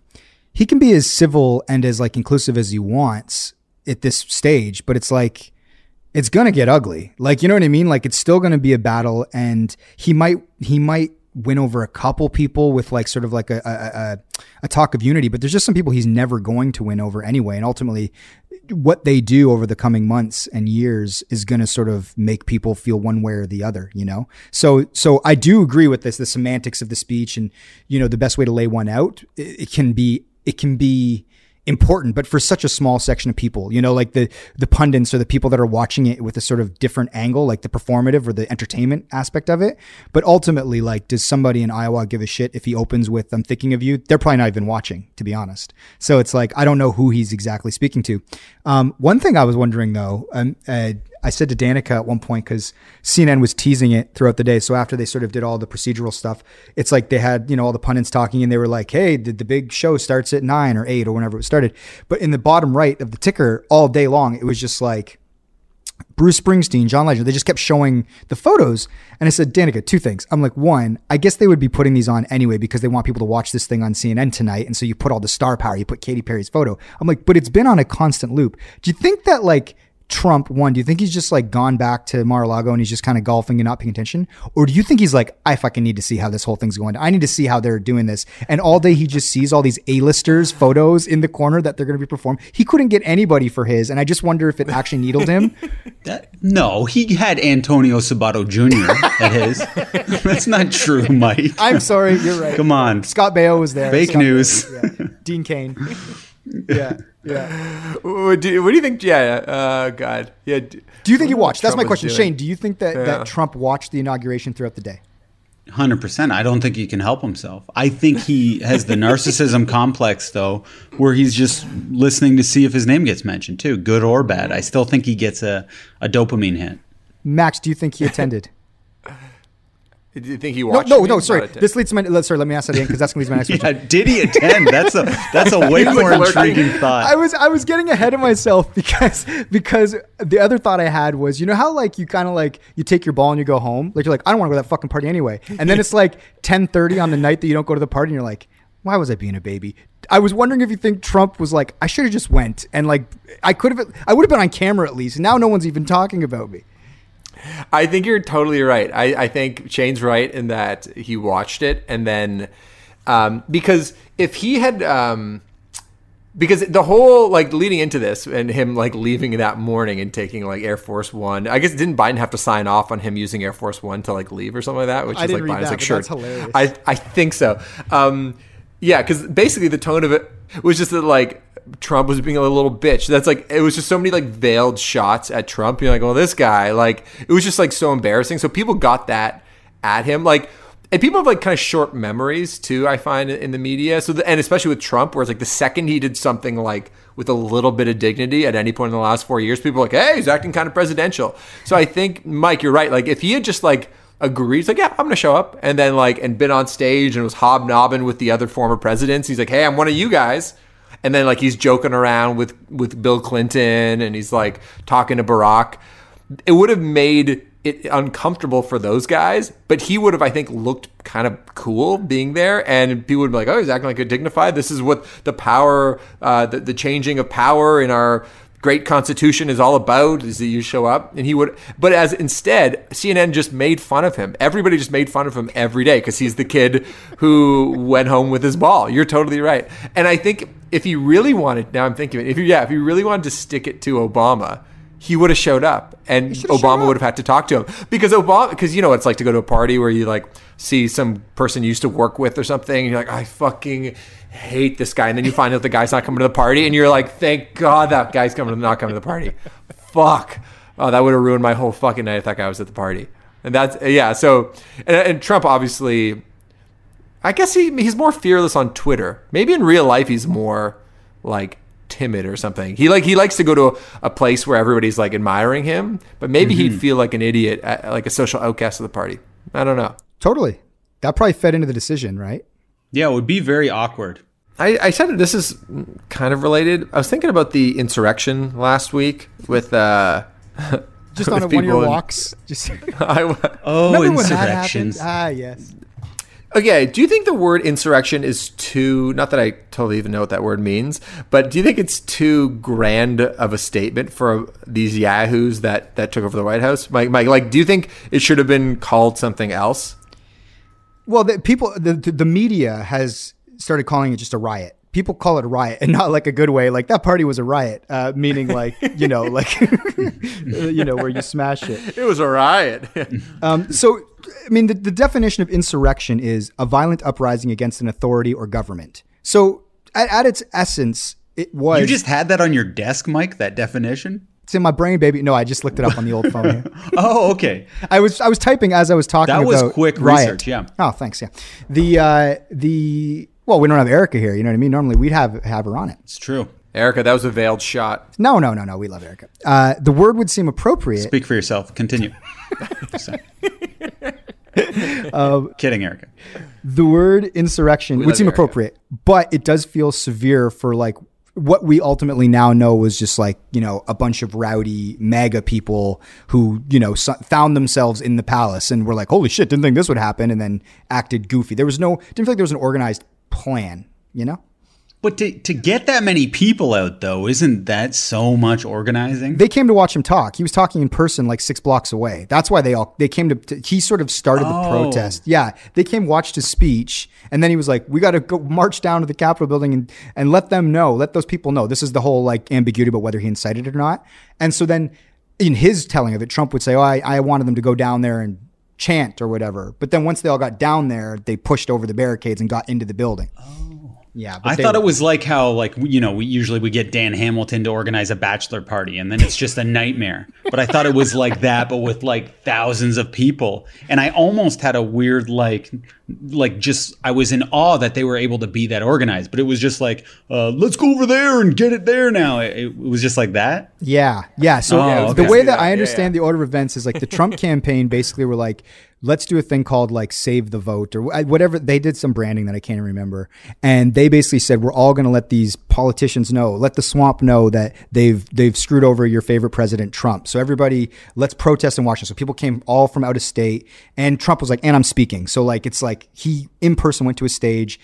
he can be as civil and as like inclusive as he wants at this stage but it's like it's gonna get ugly. Like you know what i mean? Like it's still gonna be a battle and he might he might win over a couple people with like sort of like a, a, a, a talk of unity, but there's just some people he's never going to win over anyway. And ultimately, what they do over the coming months and years is going to sort of make people feel one way or the other, you know? So, so I do agree with this, the semantics of the speech and, you know, the best way to lay one out, it, it can be, it can be, important, but for such a small section of people, you know, like the the pundits or the people that are watching it with a sort of different angle, like the performative or the entertainment aspect of it. But ultimately, like, does somebody in Iowa give a shit if he opens with "I'm thinking of you"? They're probably not even watching, to be honest. So it's like I don't know who he's exactly speaking to. Um, one thing I was wondering though, um, uh, I said to Danica at one point because CNN was teasing it throughout the day. So after they sort of did all the procedural stuff, it's like they had you know all the pundits talking and they were like, "Hey, the, the big show starts at nine or eight or whenever it started." But in the bottom right of the ticker, all day long, it was just like Bruce Springsteen, John Legend. They just kept showing the photos, and I said, Danica, two things. I'm like, one, I guess they would be putting these on anyway because they want people to watch this thing on CNN tonight, and so you put all the star power. You put Katy Perry's photo. I'm like, but it's been on a constant loop. Do you think that like Trump won, do you think he's just like gone back to Mar-a-Lago and he's just kind of golfing and not paying attention? Or do you think he's like, I fucking need to see how this whole thing's going. I need to see how they're doing this. And all day he just sees all these A-listers photos in the corner that they're going to be performed. He couldn't get anybody for his. And I just wonder if it actually needled him. that, no, he had Antonio Sabato Jr. at his. That's not true, Mike. I'm sorry. You're right. Come on. Scott Baio was there. Fake Scott news. Baio, yeah. Dean Cain. Yeah. Yeah. What do, you, what do you think? Yeah. Uh, God. Yeah. Do you think he watched? That's my question, Shane. Do you think that, yeah. that Trump watched the inauguration throughout the day? Hundred percent. I don't think he can help himself. I think he has the narcissism complex, though, where he's just listening to see if his name gets mentioned too, good or bad. I still think he gets a, a dopamine hit. Max, do you think he attended? Do you think he No, watched? no, it? no. Sorry. This leads to my. Let's sorry. Let me ask that again because that's going to be my next Yeah, question. did he attend? That's a that's a way more intriguing thought. I was I was getting ahead of myself because because the other thought I had was you know how like you kind of like you take your ball and you go home like you're like I don't want to go to that fucking party anyway and then it's like 10:30 on the night that you don't go to the party and you're like why was I being a baby? I was wondering if you think Trump was like I should have just went and like I could have I would have been on camera at least and now no one's even talking about me. I think you're totally right. I, I think Shane's right in that he watched it and then um, because if he had um, because the whole like leading into this and him like leaving that morning and taking like Air Force One. I guess didn't Biden have to sign off on him using Air Force One to like leave or something like that? Which I is like Biden's that, like sure. that's hilarious. I I think so. Um, yeah, because basically the tone of it was just that like Trump was being a little bitch. That's like it was just so many like veiled shots at Trump. You're like, well, this guy like it was just like so embarrassing. So people got that at him like. And people have like kind of short memories too. I find in the media. So, the, and especially with Trump, where it's like the second he did something like with a little bit of dignity at any point in the last four years, people are like, hey, he's acting kind of presidential. So I think Mike, you're right. Like if he had just like agreed, he's like, yeah, I'm gonna show up, and then like and been on stage and was hobnobbing with the other former presidents. He's like, hey, I'm one of you guys. And then like he's joking around with with Bill Clinton and he's like talking to Barack. It would have made it uncomfortable for those guys, but he would have, I think, looked kind of cool being there, and people would be like, "Oh, he's acting like a dignified. This is what the power, uh, the, the changing of power in our great constitution is all about is that you show up. And he would but as instead cnn just made fun of him. Everybody just made fun of him every day because he's the kid who went home with his ball. You're totally right. And i think if he really wanted now i'm thinking if he yeah if he really wanted to stick it to obama he would have showed up. And obama would have had to talk to him. Because obama because you know what it's like to go to a party where you like see some person you used to work with or something and you're like i fucking hate this guy. And then you find out the guy's not coming to the party and you're like thank god that guy's coming to, not coming to the party. Fuck. Oh that would have ruined my whole fucking night if that guy was at the party. And that's yeah so and, and trump obviously i guess he he's more fearless on twitter. Maybe in real life he's more like timid or something. He like he likes to go to a, a place where everybody's like admiring him but maybe he'd mm-hmm. feel like an idiot at, like a social outcast of the party. I don't know Totally. That probably fed into the decision, right? yeah, it would be very awkward. I, I said this is kind of related. I was thinking about the insurrection last week with uh, Just with on one of people your in- walks. Just I, Oh, Remember insurrections. Ah, yes. okay, do you think the word insurrection is too? Not that I totally even know what that word means, but do you think it's too grand of a statement for these yahoos that that took over the White House? Mike, Mike, like, do you think it should have been called something else? Well, the people, the, the the media has started calling it just a riot. People call it a riot, and not like a good way. Like that party was a riot, uh, meaning like you know, like you know, where you smash it. It was a riot. Um, so, I mean, the, the definition of insurrection is a violent uprising against an authority or government. So, at, at its essence, it was. You just had that on your desk, Mike. That definition. It's in my brain, baby. No, I just looked it up on the old phone here. Oh, okay. I was I was typing as I was talking. That was about quick riot. research, yeah. Oh, thanks. Yeah. The uh, the well, we don't have Erica here. You know what I mean? Normally we'd have have her on it. It's true. Erica, that was a veiled shot. No, no, no, no. We love Erica. Uh, the word would seem appropriate. Speak for yourself. Continue. Just. Um, Kidding, Erica. the word insurrection would seem Erica. appropriate, but it does feel severe for like what we ultimately now know was just like you know a bunch of rowdy MAGA people who you know so- found themselves in the palace and were like, "Holy shit! Didn't think this would happen," and then acted goofy. There was no didn't feel like there was an organized plan. You know, But to, to get that many people out, though, isn't that so much organizing? they came to watch him talk. He was talking in person like six blocks away. That's why they all they came to. to he sort of started the Oh. protest. Yeah, they came watched his speech, and then he was like, "We got to go march down to the Capitol building and and let them know, let those people know." This is the whole like ambiguity about whether he incited it or not. And so then, in his telling of it, Trump would say, "Oh, I, I wanted them to go down there and." chant or whatever but then once they all got down there they pushed over the barricades and got into the building oh yeah but I thought were- it was like how, like you know, we usually we get Dan Hamilton to organize a bachelor party, and then it's just a nightmare. But I thought it was like that, but with like thousands of people. And I almost had a weird like like just I was in awe that they were able to be that organized. But it was just like, uh, let's go over there and get it there now. It, it was just like that. Yeah, yeah. So Oh, the okay. way that I yeah, understand the order of events is like the Trump campaign basically were like, let's do a thing called like save the vote or whatever. They did some branding that I can't remember, and they basically said we're all going to let these politicians know, let the swamp know that they've they've screwed over your favorite president Trump. So everybody, let's protest in Washington. So people came all from out of state, and Trump was like, and I'm speaking. So like it's like he in person went to a stage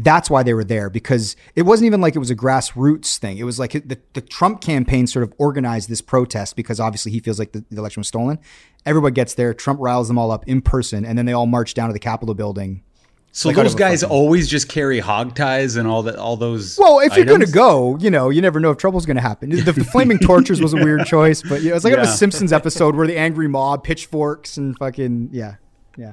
that's why they were there because it wasn't even like it was a grassroots thing. It was like the, the Trump campaign sort of organized this protest because obviously he feels like the, the election was stolen. Everybody gets there. Trump riles them all up in person, and then they all march down to the Capitol building. So Like, those guys always just carry hog ties and all that, all those. Well, if you're going to go, you know, you never know if trouble's going to happen. The, the flaming torches was a weird choice, but you know, it's like a Simpsons episode where the angry mob pitchforks and fucking yeah, yeah.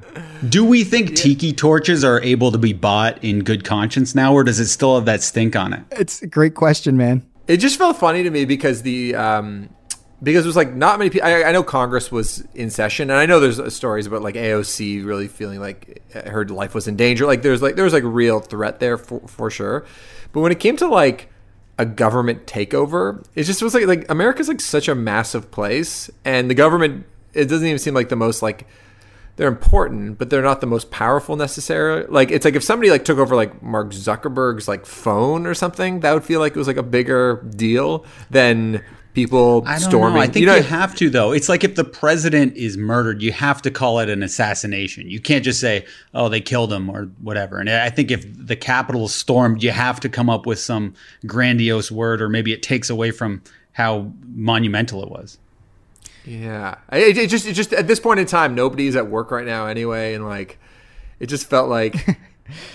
Do we think tiki torches are able to be bought in good conscience now, or does it still have that stink on it? It's a great question, man. It just felt funny to me because the um, because it was like not many people. I, I know Congress was in session, and I know there's uh, stories about like AOC really feeling like her life was in danger. Like there's like there was like real threat there for for sure. But when it came to like a government takeover, it just was like like America's like such a massive place, and the government it doesn't even seem like the most like they're important, but they're not the most powerful necessarily. Like it's like if somebody like took over like Mark Zuckerberg's like phone or something, that would feel like it was like a bigger deal than people I don't storming. know. I think you you, know, have to though. It's like if the president is murdered, you have to call it an assassination. You can't just say, "Oh, they killed him" or whatever. And I think if the Capitol is stormed, you have to come up with some grandiose word, or maybe it takes away from how monumental it was. Yeah. It, it just it just at this point in time, nobody's at work right now anyway, and like it just felt like.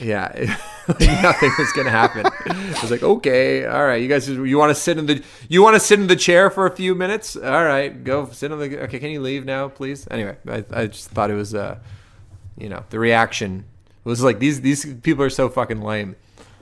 Yeah, like nothing was gonna happen. It was like, okay, all right, you guys, you want to sit in the, you want to sit in the chair for a few minutes? All right, go sit in the. Okay, can you leave now, please? Anyway, I, I just thought it was, uh, you know, the reaction was like these these people are so fucking lame.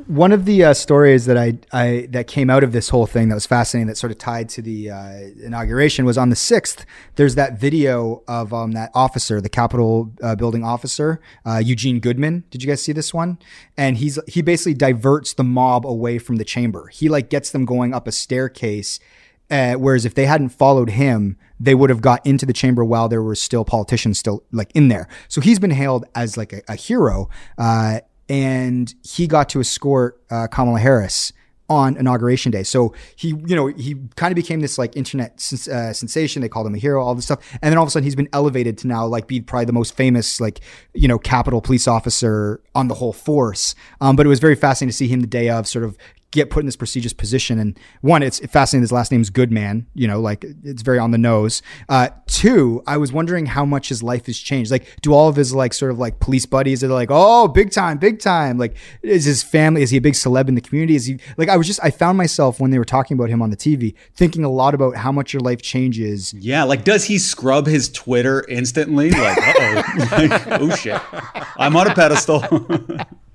One of the uh, stories that I, I that came out of this whole thing that was fascinating that sort of tied to the uh, inauguration was on the sixth. There's that video of um, that officer, the Capitol uh, building officer, uh, Eugene Goodman. Did you guys see this one? And he's he basically diverts the mob away from the chamber. He like gets them going up a staircase. Uh, whereas if they hadn't followed him, they would have got into the chamber while there were still politicians still like in there. So he's been hailed as like a, a hero. Uh, and he got to escort uh, Kamala Harris on inauguration day. So he, you know, he kind of became this like internet sens- uh, sensation. They called him a hero, all this stuff. And then all of a sudden he's been elevated to now like be probably the most famous like, you know, Capitol police officer on the whole force. Um, but it was very fascinating to see him the day of sort of get put in this prestigious position. And one, it's fascinating. His last name's Goodman. You know, like it's very on the nose. Uh, two, I was wondering how much his life has changed. Like, do all of his like sort of like police buddies are like, oh, big time, big time. Like, is his family? Is he a big celeb in the community? Is he like? I was just I found myself when they were talking about him on the TV thinking a lot about how much your life changes. Yeah, like does he scrub his Twitter instantly? Like, uh oh, like, oh shit, I'm on a pedestal.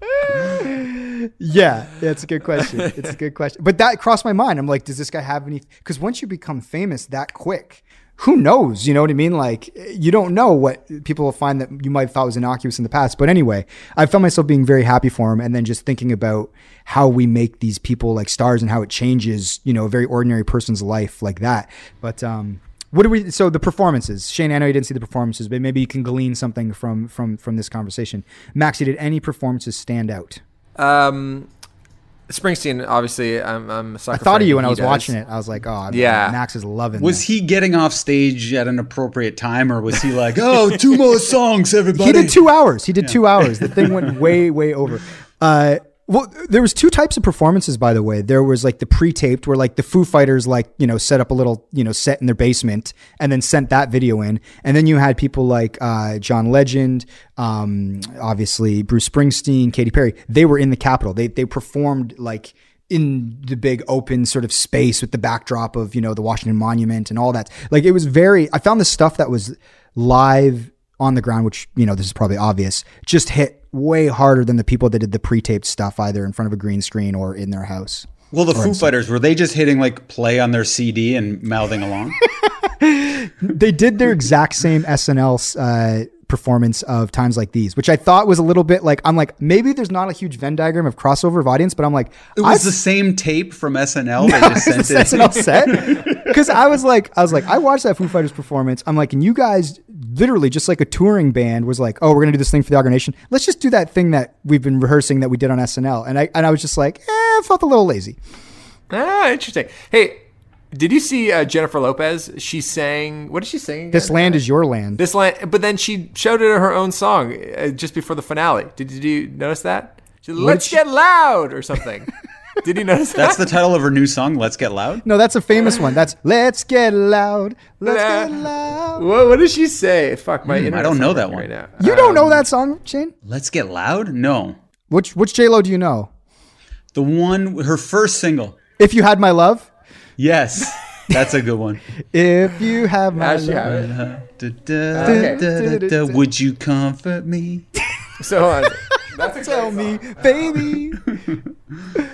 Yeah, that's a good question. It's a good question. But that crossed my mind. I'm like, does this guy have any? Because once you become famous that quick, who knows? You know what I mean? Like, you don't know what people will find that you might have thought was innocuous in the past. But anyway, I found myself being very happy for him, and then just thinking about how we make these people like stars and how it changes, you know, a very ordinary person's life like that. But um, what do we? So the performances, Shane. I know you didn't see the performances, but maybe you can glean something from from from this conversation. Maxie, did any performances stand out? Um, Springsteen, obviously, I'm, I'm a sucker I thought for of you when I was does. watching it. I was like, oh, Yeah. Max is loving. was this. he getting off stage at an appropriate time, or was he like, oh, two more songs, everybody? He did two hours. He did two hours. The thing went way, way over. Uh, well, there was two types of performances, by the way. There was like the pre-taped, where like the Foo Fighters, like you know, set up a little you know set in their basement and then sent that video in, and then you had people like uh, John Legend, um, obviously Bruce Springsteen, Katy Perry. They were in the Capitol. They they performed like in the big open sort of space with the backdrop of you know the Washington Monument and all that. Like it was very. I found the stuff that was live on the ground, which you know this is probably obvious, just hit way harder than the people that did the pre-taped stuff, either in front of a green screen or in their house. well, the Foo Fighters were they just hitting like play on their CD and mouthing along? They did their exact same SNL uh, performance of times like these, which I thought was a little bit like I'm like maybe there's not a huge Venn diagram of crossover of audience, but I'm like It was the same tape from SNL. They just sent it. SNL set because I was like I was like I watched that Foo Fighters performance. I'm like, and you guys literally just like a touring band was like, oh, we're gonna do this thing for the Nation. Let's just do that thing that we've been rehearsing that we did on SNL, and I and I was just like, eh, I felt a little lazy. Ah, interesting. Hey, did you see uh, Jennifer Lopez? She sang. What did she sing? This land is your land. This land. But then she showed it her own song uh, just before the finale. Did, did you notice that? She, Let's she- get loud or something. did you notice that? That's the title of her new song, Let's Get Loud. no, that's a famous one. That's let's get loud, let's Yeah. get loud. What, what did she say? Fuck my. Hmm, I don't know that working one. right now. You don't know that song, Shane? Let's Get Loud? No. Which which J Lo do you know? The one, her first single. If you had my love, Yes. That's a good one. if you have my Actually, love. have it. Da, da, Okay. da, da, da, Would you comfort me? So uh, that's a Tell me, baby.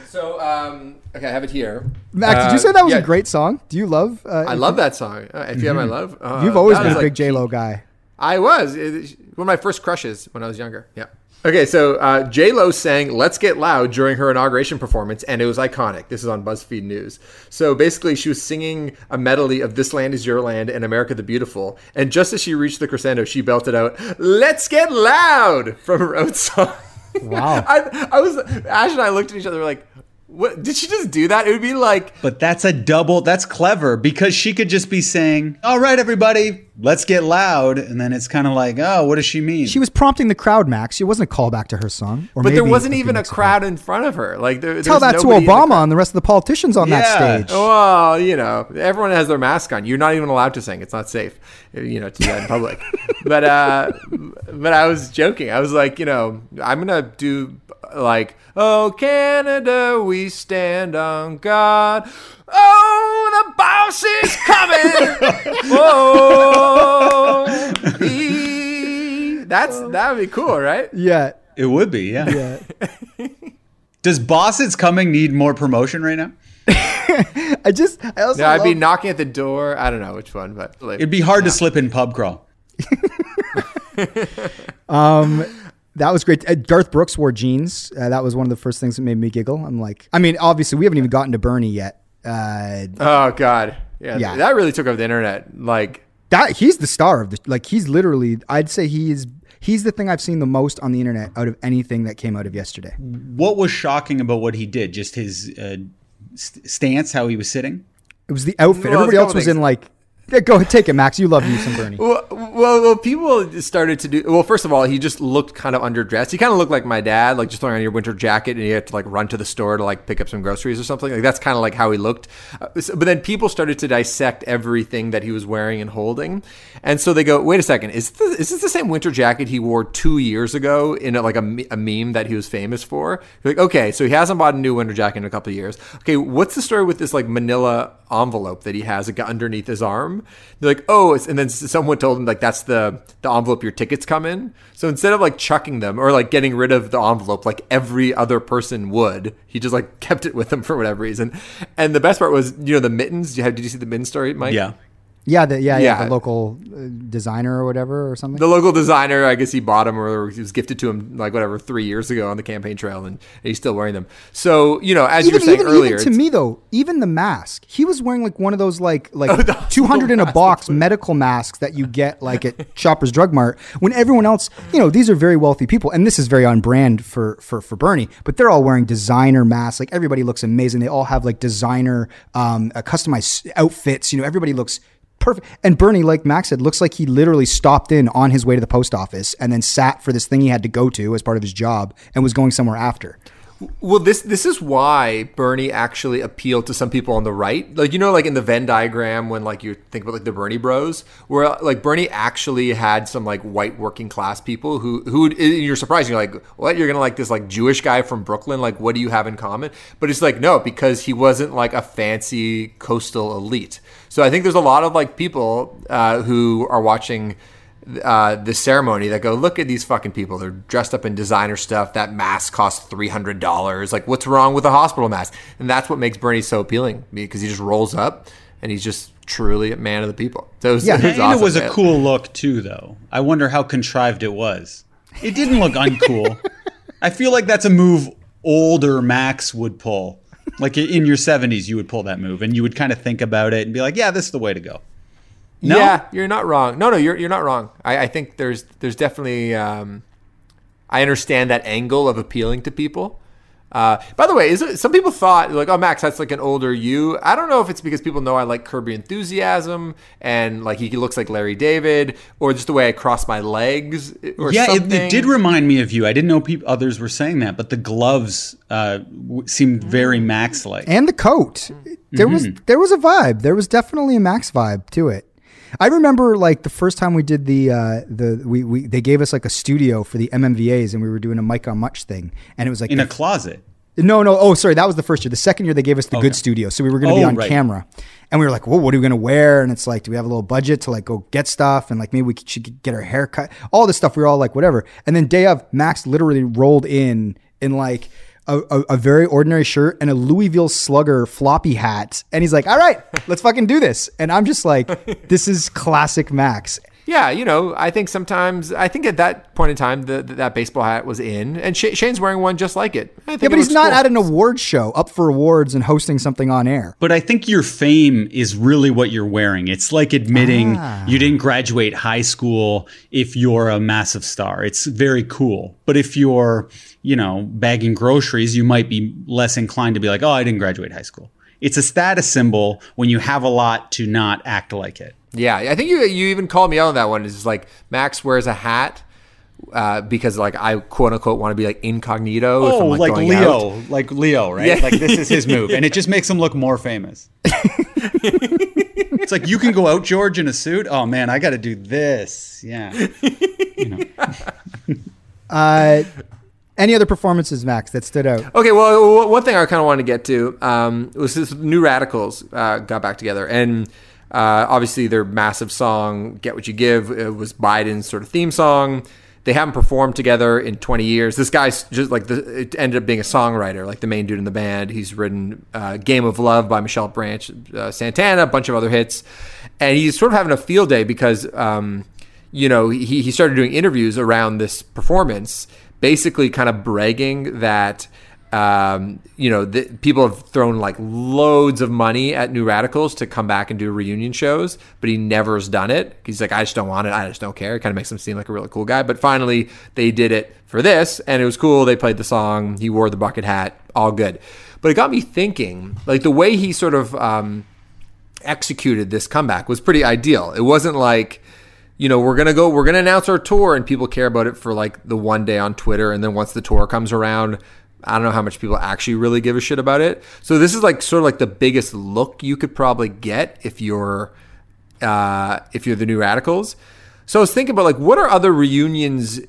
So um, okay, I have it here. Max, did you Uh, say that was yeah, a great song? Do you love? Uh, I love that song. Uh, if you have my love, uh, You've always that been a like big J Lo guy. I was It- one of my first crushes when I was younger. Yeah. Okay, so uh, J Lo sang "Let's Get Loud" during her inauguration performance, and it was iconic. This is on BuzzFeed News. So basically, she was singing a medley of "This Land Is Your Land" and "America the Beautiful," and just as she reached the crescendo, she belted out "Let's Get Loud" from her own song. Wow. I, I was Ash and I looked at each other like, "What? Did she just do that?" It would be like, But that's a double, that's clever because she could just be saying, All right, everybody, let's get loud. And then it's kind of like, Oh, what does she mean? She was prompting the crowd, Max. It wasn't a callback to her song. Or but there wasn't even a crowd in front of her. Like, there, Tell that to nobody in the Obama and the rest of the politicians on that stage. Well, you know, everyone has their mask on. You're not even allowed to sing. It's not safe, you know, to do that in public. but uh, but I was joking. I was like, you know, I'm gonna do like, oh Canada, we stand on God. Oh, the boss is coming. oh, he. That's that would be cool, right? Yeah. it would be, yeah. Yeah. Does Bosses Coming need more promotion right now? I just, I also Yeah, I'd be knocking at the door. I don't know which one, but like, It'd be hard to slip in pub crawl. Um, That was great. Uh, Garth Brooks wore jeans. Uh, that was one of the first things that made me giggle. I'm like, I mean, obviously, we haven't even gotten to Bernie yet. Uh, Oh God, yeah, Yeah. that really took over the internet. Like, that he's the star of the like. He's literally, I'd say he is. He's the thing I've seen the most on the internet out of anything that came out of yesterday. What was shocking about what he did? Just his uh, st- stance, how he was sitting? It was the outfit. Well, Everybody else was things. in like. Yeah, go take it, Max. You love you some Bernie. well, well, well, people started to do. Well, first of all, he just looked kind of underdressed. He kind of looked like my dad, like just throwing on your winter jacket, and you have to like run to the store to like pick up some groceries or something. Like that's kind of like how he looked. Uh, but then people started to dissect everything that he was wearing and holding, and so they go, "Wait a second, is this, is this the same winter jacket he wore two years ago in a, like a, a meme that he was famous for?" You're like, okay, so he hasn't bought a new winter jacket in a couple of years. Okay, what's the story with this like Manila envelope that he has like, underneath his arm? They're like, oh, and then someone told him like that's the the envelope your tickets come in. So instead of like chucking them or like getting rid of the envelope like every other person would, he just like kept it with him for whatever reason. And the best part was, you know, the mittens. You, have, did you see the mitten story, Mike? Yeah. Yeah, the, yeah, yeah, Yeah. The local uh, designer or whatever or something. The local designer, I guess he bought them or he was gifted to him like whatever three years ago on the campaign trail, and he's still wearing them. So you know, as you were saying even, earlier, even to me though, even the mask, he was wearing like one of those like like Oh, two hundred in a box medical masks that you get like at Shoppers Drug Mart. When everyone else, you know, these are very wealthy people, and this is very on brand for for for Bernie. But they're all wearing designer masks. Like everybody looks amazing. They all have like designer, um, uh, customized outfits. You know, everybody looks. Perfect. And Bernie, like Max said, looks like he literally stopped in on his way to the post office and then sat for this thing he had to go to as part of his job and was going somewhere after. Well, this this is why Bernie actually appealed to some people on the right. Like you know, like in the Venn diagram when like you think about like the Bernie Bros, where like Bernie actually had some like white working class people who who you're surprised. You're like, what? You're gonna like this like Jewish guy from Brooklyn? Like, what do you have in common? But it's like no, because he wasn't like a fancy coastal elite. So I think there's a lot of like people uh, who are watching uh, the ceremony that go, look at these fucking people. They're dressed up in designer stuff. That mask costs three hundred dollars. Like, what's wrong with a hospital mask? And that's what makes Bernie so appealing because he just rolls up and he's just truly a man of the people. So it was, Yeah. it was and awesome, it was a cool look too, though. I wonder how contrived it was. It didn't look uncool. I feel like that's a move older Max would pull. Like in your 70s, you would pull that move, and you would kind of think about it and be like, "Yeah, this is the way to go." No? Yeah, you're not wrong. No, no, you're you're not wrong. I, I think there's there's definitely um, I understand that angle of appealing to people. Uh, by the way, is it, some people thought like, oh, Max, that's like an older you. I don't know if it's because people know I like Curb Your Enthusiasm and like he looks like Larry David, or just the way I cross my legs, or yeah, it, something. it did remind me of you. I didn't know peop others were saying that, but the gloves uh, w- seemed very Max-like. and the coat. There was there was a vibe. There was definitely a Max vibe to it. I remember like the first time we did the uh, the we, we they gave us like a studio for the MMVAs and we were doing a Mike on Much thing. And it was like in the- a closet. no no. Oh sorry. That was the first year. The second year they gave us the good studio. So we were going to be Oh, on right. camera. And we were like well what are we going to wear? And it's like do we have a little budget to like go get stuff? And like maybe we should get our hair cut? All this stuff we were all like whatever. And then day of Max literally rolled in in like a, a, a very ordinary shirt and a Louisville Slugger floppy hat and he's like all right let's fucking do this and I'm just like this is classic Max Yeah, you know, I think sometimes I think at that point in time the, that baseball hat was in, and Sh- Shane's wearing one just like it. I think yeah it but he's not cool. at an award show up for awards and hosting something on air But I think your fame is really what you're wearing. It's like admitting you ah. didn't graduate high school if you're a massive star. It's very cool. But if you're, you know, bagging groceries, you might be less inclined to be like, oh, I didn't graduate high school. It's a status symbol when you have a lot to not act like it. Yeah, I think you you even called me out on that one. It's like Max wears a hat uh, because like I quote unquote want to be like incognito. if I'm, Oh, like, going Leo, out. like Leo, right? Yeah. Like this is his move, and it just makes him look more famous. it's like you can go out, George, in a suit. Oh man, I got to do this. Yeah, You know. uh, any other performances Max that stood out Okay, well, one thing I kind of wanted to get to um, was this New Radicals uh, got back together, and uh, obviously their massive song "Get What You Give" it was Biden's sort of theme song. They haven't performed together in 20 years. This guy's just like the, it ended up being a songwriter, like the main dude in the band. He's written uh, "Game of Love" by Michelle Branch, uh, Santana, a bunch of other hits, and he's sort of having a field day because. Um, you know, he, he started doing interviews around this performance, basically kind of bragging that, um, you know, the, people have thrown like loads of money at New Radicals to come back and do reunion shows, but he never has done it. He's like, I just don't want it. I just don't care. It kind of makes him seem like a really cool guy. But finally, they did it for this, and it was cool. They played the song. He wore the bucket hat. All good. But it got me thinking, like the way he sort of um, executed this comeback was pretty ideal. It wasn't like, you know, we're gonna go, we're gonna announce our tour, and people care about it for like the one day on Twitter, and then once the tour comes around, I don't know how much people actually really give a shit about it. So this is like sort of like the biggest look you could probably get if you're uh, if you're the New Radicals. So I was thinking about like what are other reunions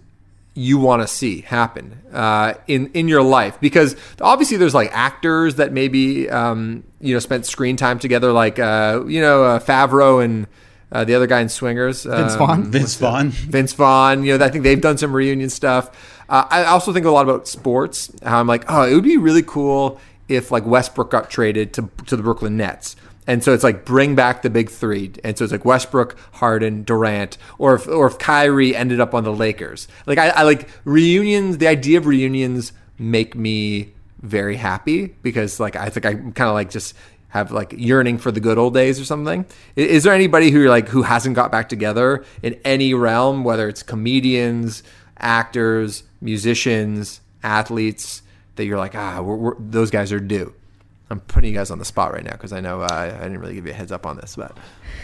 you want to see happen uh, in in your life because obviously there's like actors that maybe um, you know spent screen time together like uh, you know uh, Favreau and uh, the other guy in Swingers Vince um, Vaughn? Vince Vaughn. Vince Vaughn. You know, I think they've done some reunion stuff. Uh, I also think a lot about sports. How I'm like, oh, it would be really cool if like Westbrook got traded to to the Brooklyn Nets. And so it's like bring back the big three. And so it's like Westbrook, Harden, Durant, or if or if Kyrie ended up on the Lakers. Like I, I like reunions. The idea of reunions make me very happy because like I think I kind of like just have like yearning for the good old days or something. Is there anybody who you're like who hasn't got back together in any realm, whether it's comedians, actors, musicians, athletes, that you're like ah, we're, we're, those guys are due. I'm putting you guys on the spot right now because I know uh, I didn't really give you a heads up on this, but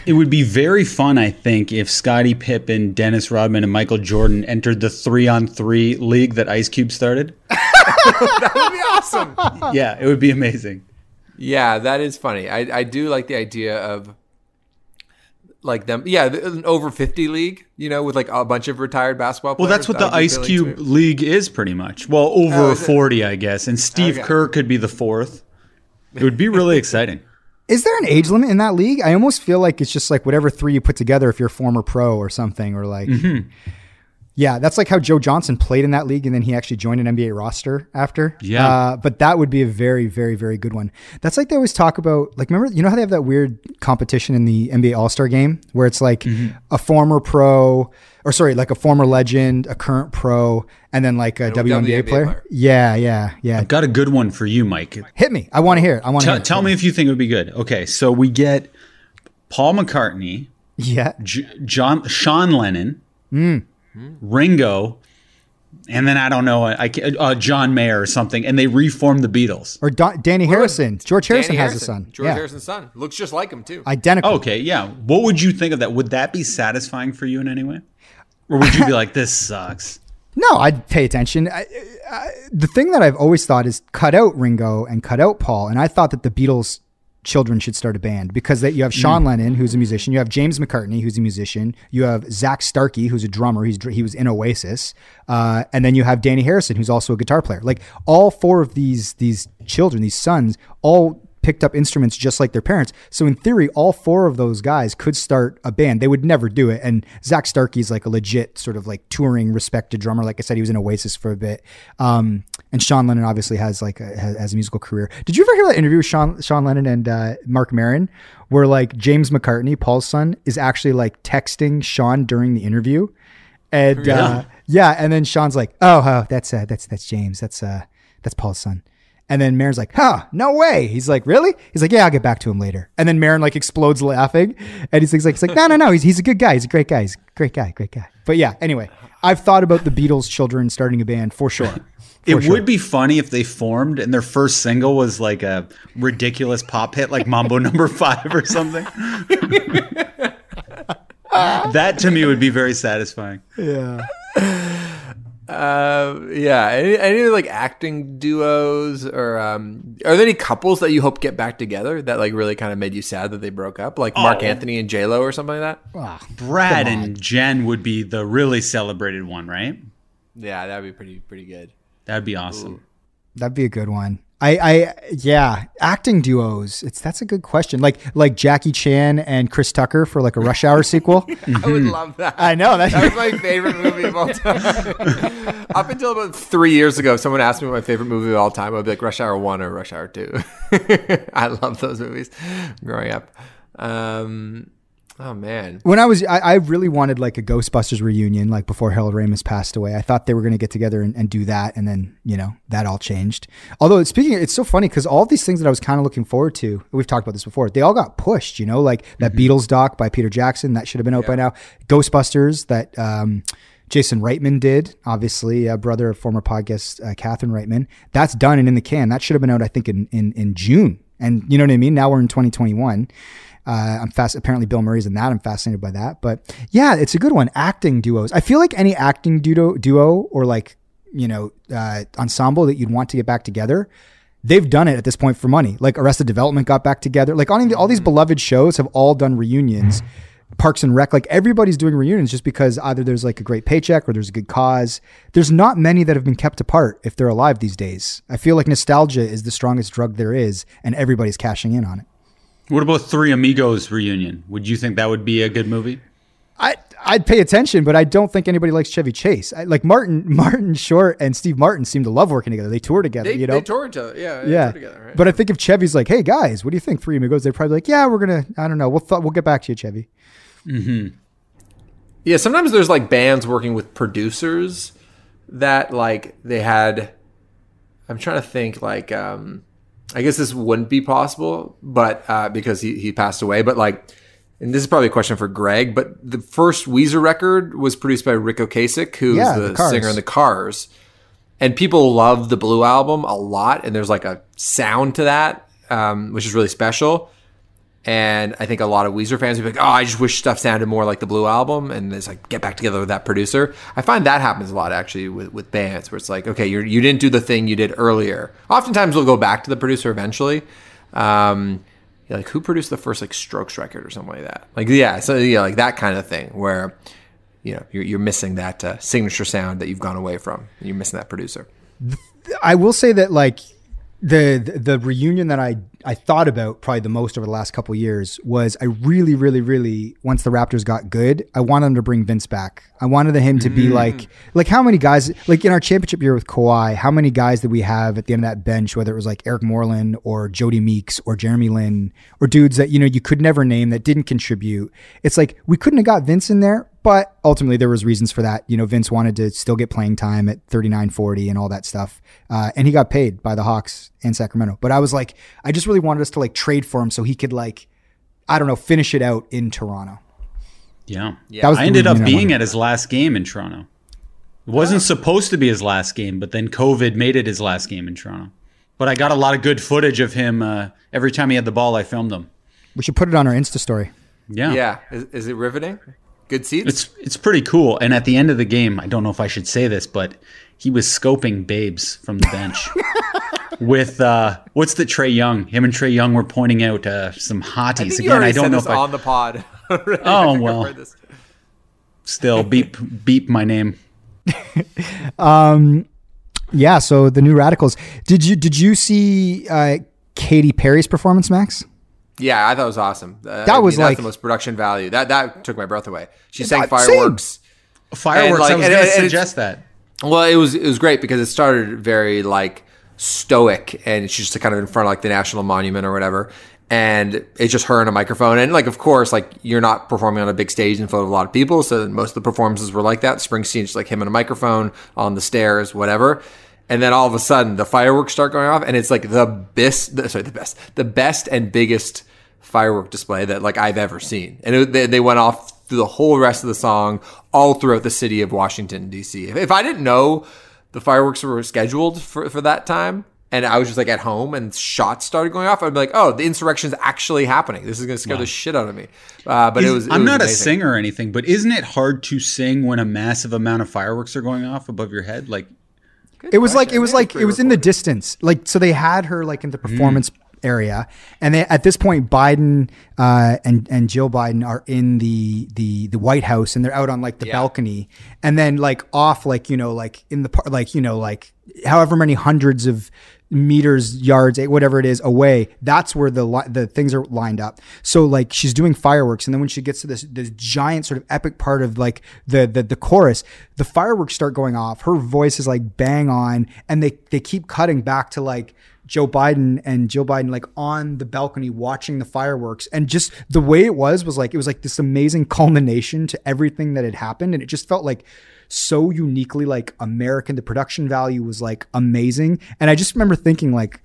It would be very fun, I think, if Scottie Pippen, Dennis Rodman, and Michael Jordan entered the three on three league that Ice Cube started. that would be awesome. Yeah, it would be amazing. Yeah, that is funny. I, I do like the idea of like them. Yeah, an over fifty league. You know, with like a bunch of retired basketball Well, players. that's what That the Ice Cube to me. league is pretty much. Well, over Oh, 40, I guess. And Steve Okay. Kerr could be the fourth. It would be really exciting. Is there an age limit in that league? I almost feel like it's just like whatever three you put together if you're a former pro or something, or like. Mm-hmm. Yeah, that's like how Joe Johnson played in that league, and then he actually joined an NBA roster after. Yeah. uh, but that would be a very, very, very good one. That's like they always talk about. Like, remember, you know how they have that weird competition in the NBA All Star Game where it's like a former pro, or sorry, like a former legend, a current pro, and then like a WNBA, WNBA player. player. Yeah, yeah, yeah. I've got a good one for you, Mike. Hit me. I want to hear it. I want to Tell, hear it. tell me if you think it would be good. Okay, so we get Paul McCartney, Yeah. J- John, Sean Lennon, Ringo, and then I don't know, I, uh, John Mayer or something, and they reformed the Beatles. Or Don, Dhani Harrison. George Harrison Dhani has a son. George yeah. Harrison's son looks just like him too. Identical. Okay, yeah. What would you think of that? Would that be satisfying for you in any way, or would you be like, "This sucks"? No, I'd pay attention. I, I, the thing that I've always thought is cut out Ringo and cut out Paul. And I thought that the Beatles children should start a band because that you have Sean Lennon, who's a musician. You have James McCartney, who's a musician. You have Zak Starkey, who's a drummer. He's he was in Oasis, uh, and then you have Dhani Harrison, who's also a guitar player. Like all four of these these children, these sons, all picked up instruments just like their parents. So in theory, all four of those guys could start a band. They would never do it. And Zak Starkey's like a legit sort of like touring, respected drummer. Like I said, he was in Oasis for a bit. Um, and Sean Lennon obviously has like a, has, has a musical career. Did you ever hear that interview with Sean Sean Lennon and uh, Marc Maron, where like James McCartney, Paul's son, is actually like texting Sean during the interview, and uh, yeah, and then Sean's like, "Oh, oh that's uh, that's that's James. That's uh, that's Paul's son." And then Maron's like, huh, no way. He's like, really? He's like, yeah, I'll get back to him later. And then Maron like explodes laughing. And he's like, he's like, no, no, no. He's, he's a good guy. He's a great guy. He's a great guy. Great guy. But yeah, anyway, I've thought about the Beatles children starting a band for sure. It would be funny if they formed and their first single was like a ridiculous pop hit, like Mambo Number Five or something. that to me would be very satisfying. Yeah. Uh, yeah. Any, any like acting duos or um, are there any couples that you hope get back together that like really kind of made you sad that they broke up, like Marc Oh. Anthony and J Lo or something like that? Ah, Brad and Jen would be the really celebrated one, right? Yeah, that'd be pretty pretty good. That'd be awesome. That'd be a good one. I, I, yeah, acting duos. It's that's a good question. Like, like Jackie Chan and Chris Tucker for like a Rush Hour sequel. I would love that. I know that. That was my favorite movie of all time. Up until about three years ago, someone asked me what my favorite movie of all time, I'd be like Rush Hour 1 or Rush Hour 2. I love those movies growing up. Um, oh, man. when I was, I, I really wanted like a Ghostbusters reunion, like before Harold Ramis passed away. I thought they were going to get together and, and do that, and then you know that all changed. Although speaking, it's so funny because all these things that I was kind of looking forward to, we've talked about this before. They all got pushed. You know, like that Beatles doc by Peter Jackson that should have been out by now. Ghostbusters that. Um, Jason Reitman did, obviously, a brother of former podcast uh, Catherine Reitman. That's done and in the can. That should have been out, I think, in, in in June. And you know what I mean. Now we're in 2021. Uh, I'm fast. Apparently, Bill Murray's in that. I'm fascinated by that. But yeah, it's a good one. Acting duos. I feel like any acting duo, duo or like you know uh, ensemble that you'd want to get back together. They've done it at this point for money. Like Arrested Development got back together. Like all, all these beloved shows have all done reunions. Parks and Rec, like everybody's doing reunions just because either there's like a great paycheck or there's a good cause. There's not many that have been kept apart if they're alive these days. I feel like nostalgia is the strongest drug there is, and everybody's cashing in on it. What about Three Amigos reunion? Would you think that would be a good movie? I I'd pay attention, but I don't think anybody likes Chevy Chase. I, like Martin Martin Short and Steve Martin seem to love working together. They tour together, They, you know. they toured each other. Yeah. they yeah, together, right? but I think if Chevy's like, "Hey guys, what do you think?" Three Amigos, they're probably like, "Yeah, we're gonna. I don't know. We'll th- we'll get back to you, Chevy." Mhm. Yeah, sometimes there's like bands working with producers that like they had I'm trying to think like um I guess this wouldn't be possible, but uh because he he passed away, but like and this is probably a question for Greg, but the first Weezer record was produced by Ric Ocasek, who's Yeah, the, The singer in the Cars. And people love the Blue album a lot, and there's like a sound to that, um, which is really special. And I think a lot of Weezer fans would be like, oh, I just wish stuff sounded more like the Blue album. And it's like, get back together with that producer. I find that happens a lot actually with, with bands where it's like, okay, you're, you didn't do the thing you did earlier. Oftentimes we'll go back to the producer eventually. Um, like who produced the first like Strokes record or something like that? Like, yeah, so yeah, like that kind of thing where, you know, you're, you're missing that uh, signature sound that you've gone away from. You're missing that producer. I will say that like the, the reunion that I I thought about probably the most over the last couple years was I really really really once the Raptors got good I wanted them to bring Vince back. I wanted him to be mm. like like how many guys like in our championship year with Kawhi how many guys did we have at the end of that bench whether it was like Eric Moreland or Jodie Meeks or Jeremy Lin or dudes that you know you could never name that didn't contribute? It's like we couldn't have got Vince in there but ultimately there was reasons for that you know Vince wanted to still get playing time at 39 40 and all that stuff uh, and he got paid by the Hawks in Sacramento but I was like I just really wanted us to like trade for him so he could like I don't know finish it out in Toronto Yeah. Yeah. That was I ended up being at his last game in Toronto. It wasn't supposed to be his last game, but then COVID made it his last game in Toronto. But I got a lot of good footage of him. Uh, every time he had the ball, I filmed him. we should put it on our Insta story Yeah. Yeah. Is, is it riveting? Good seats? It's it's pretty cool. And at the end of the game, I don't know if I should say this, but he was scoping babes from the bench. With uh, what's the Trae Young? Him and Trae Young were pointing out uh, some hotties. think you Again, I don't know this if I on the pod. already. Oh, I think I've well. still beep beep my name. um, yeah so the new Radicals did you did you see uh, Katy Perry's performance Max Yeah, I thought it was awesome. Uh, That I was mean, that's like- the most production value. That that took my breath away. She sang same. fireworks. Fireworks. like- I was and- going and to suggest that. Well, it was it was great because it started very like stoic, and she's just kind of in front of like the national monument or whatever, and it's just her and a microphone, and like of course like you're not performing on a big stage in front of a lot of people, so most of the performances were like that. Springsteen just like him and a microphone on the stairs, whatever. And then all of a sudden, the fireworks start going off, and it's like the best, sorry, the best, the best and biggest firework display that like I've ever seen. And it, they, they went off through the whole rest of the song, all throughout the city of Washington D.C. If, if I didn't know the fireworks were scheduled for for that time, and I was just like at home and shots started going off, I'd be like, oh, the insurrection's actually happening. This is going to scare the shit out of me. Uh, but it Is- was. it I'm was not a singer or anything, but isn't it hard to sing when a massive amount of fireworks are going off above your head? Like, It was like it was like it was in the distance. Like so they had her like in the Mm. Area, and they, at this point Biden uh, and and Jill Biden are in the the the White House, and they're out on like the Yeah. balcony, and then like off like you know like in the par- like you know like however many hundreds of meters yards eh, whatever it is away that's where the li- the things are lined up. So like she's doing fireworks and then when she gets to this this giant sort of epic part of like the the, the chorus the fireworks start going off. Her voice is like bang on and they they keep cutting back to like Joe Biden and Jill Biden like on the balcony watching the fireworks. And just the way it was was like it was like this amazing culmination to everything that had happened. And it just felt like so uniquely like American. The production value was like amazing. And I just remember thinking like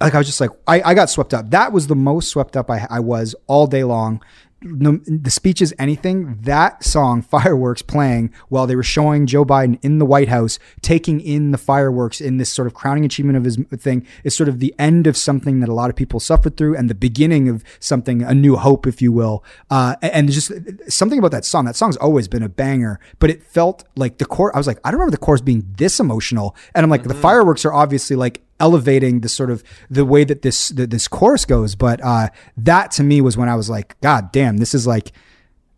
like I was just like I, I got swept up. That was the most swept up I, I was all day long no, the speeches anything that song fireworks playing while they were showing joe biden in the white house taking in the fireworks in this sort of crowning achievement of his thing is sort of the end of something that a lot of people suffered through and the beginning of something a new hope if you will. Uh, and just something about that song that song's always been a banger but it felt like the chorus i was like i don't remember the chorus being this emotional. And i'm like the fireworks are obviously like elevating the sort of the way that this that this chorus goes but uh that to me was when i was like god damn this is like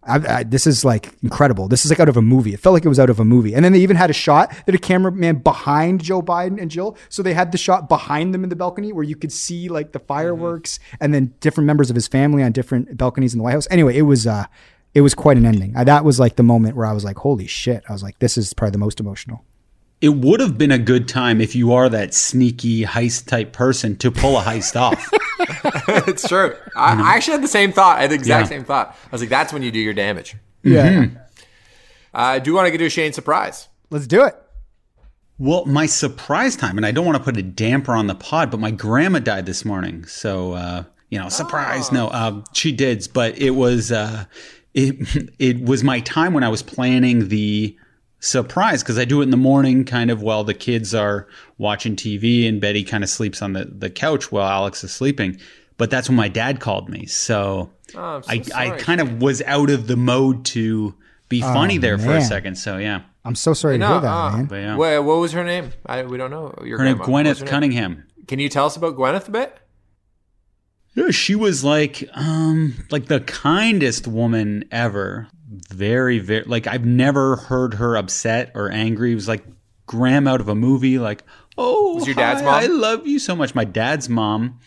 I, I, this is like incredible. This is like out of a movie. It felt like it was out of a movie. And then they even had a shot that a cameraman behind Joe Biden and Jill. So they had the shot behind them in the balcony where you could see like the fireworks and then different members of his family on different balconies in the White House. Anyway, it was uh it was quite an ending. Uh, that was like the moment where I was like, holy shit. I was like, this is probably the most emotional. It would have been a good time if you are that sneaky heist type person to pull a heist off. it's true. I, I actually had the same thought. I had the exact Yeah. same thought. I was like, that's when you do your damage. Yeah. I do want to do a Shane surprise. Let's do it. Well, my surprise time, and I don't want to put a damper on the pod, but my grandma died this morning. So, uh, you know, surprise. No, uh, she did, but it was, uh, it, it was my time when I was planning the surprise because I do it in the morning, kind of while the kids are watching TV and Betty kind of sleeps on the, the couch while Alex is sleeping. But that's when my dad called me. So, Oh, I'm so I, I kind of was out of the mode to be funny there for a second. So, yeah. I'm so sorry to hear that, uh, man. But yeah. Wha- what was her name? I, we don't know. Your Her name grandma. What was Gwyneth her name? Cunningham. Can you tell us about Gwyneth a bit? Yeah, she was like um like the kindest woman ever. Very very like I've never heard her upset or angry. It was like Graham out of a movie. Like, oh, Was your dad's hi, mom? I love you so much. My dad's mom.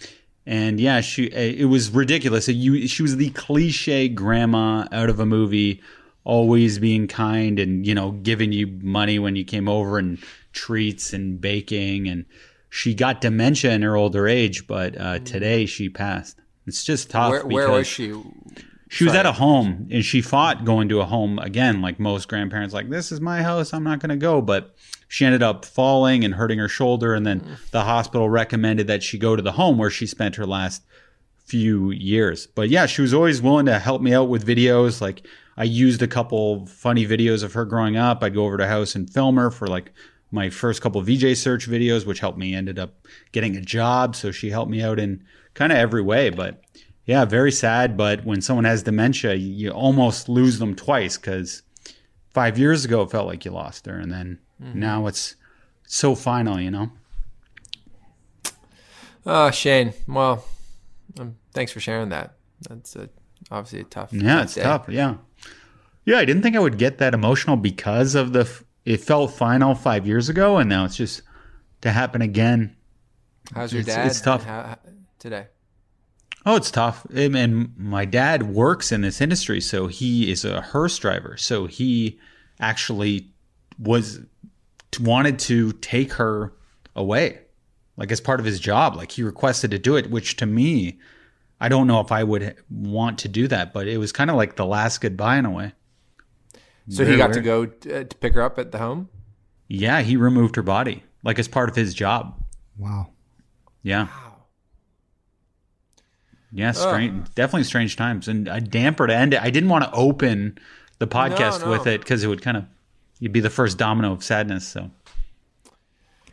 And yeah, she it was ridiculous. You, she was the cliche grandma out of a movie, always being kind and you know giving you money when you came over and treats and baking. And she got dementia in her older age, but uh, today she passed. It's just tough. Where, where was she? She was Sorry. at a home and she fought going to a home again, like most grandparents, like, this is my house, I'm not going to go. But she ended up falling and hurting her shoulder. And then mm. the hospital recommended that she go to the home where she spent her last few years. But yeah, she was always willing to help me out with videos. Like, I used a couple funny videos of her growing up. I'd go over to her house and film her for like my first couple VJ search videos, which helped me ended up getting a job. So she helped me out in kind of every way. But yeah, very sad. But when someone has dementia, you almost lose them twice because five years ago it felt like you lost her, and then now it's so final, you know. Oh, Shane. Well, um, thanks for sharing that. That's a, obviously a tough. Yeah, it's day. tough. Yeah, yeah. I didn't think I would get that emotional because of the. f- It felt final five years ago, and now it's just to happen again. How's your It's- dad? it's tough. How- today. Oh, it's tough. And- And my dad works in this industry, so he is a hearse driver. So he actually was wanted to take her away, like as part of his job. Like he requested to do it, which to me, I don't know if I would want to do that, but it was kind of like the last goodbye in a way. So he Very got to go uh, to pick her up at the home. Yeah, he removed her body, like as part of his job. Wow. Yeah. Yeah, strange. Definitely strange times, and a damper to end it. I didn't want to open the podcast no. with it because it would kind of you'd be the first domino of sadness. So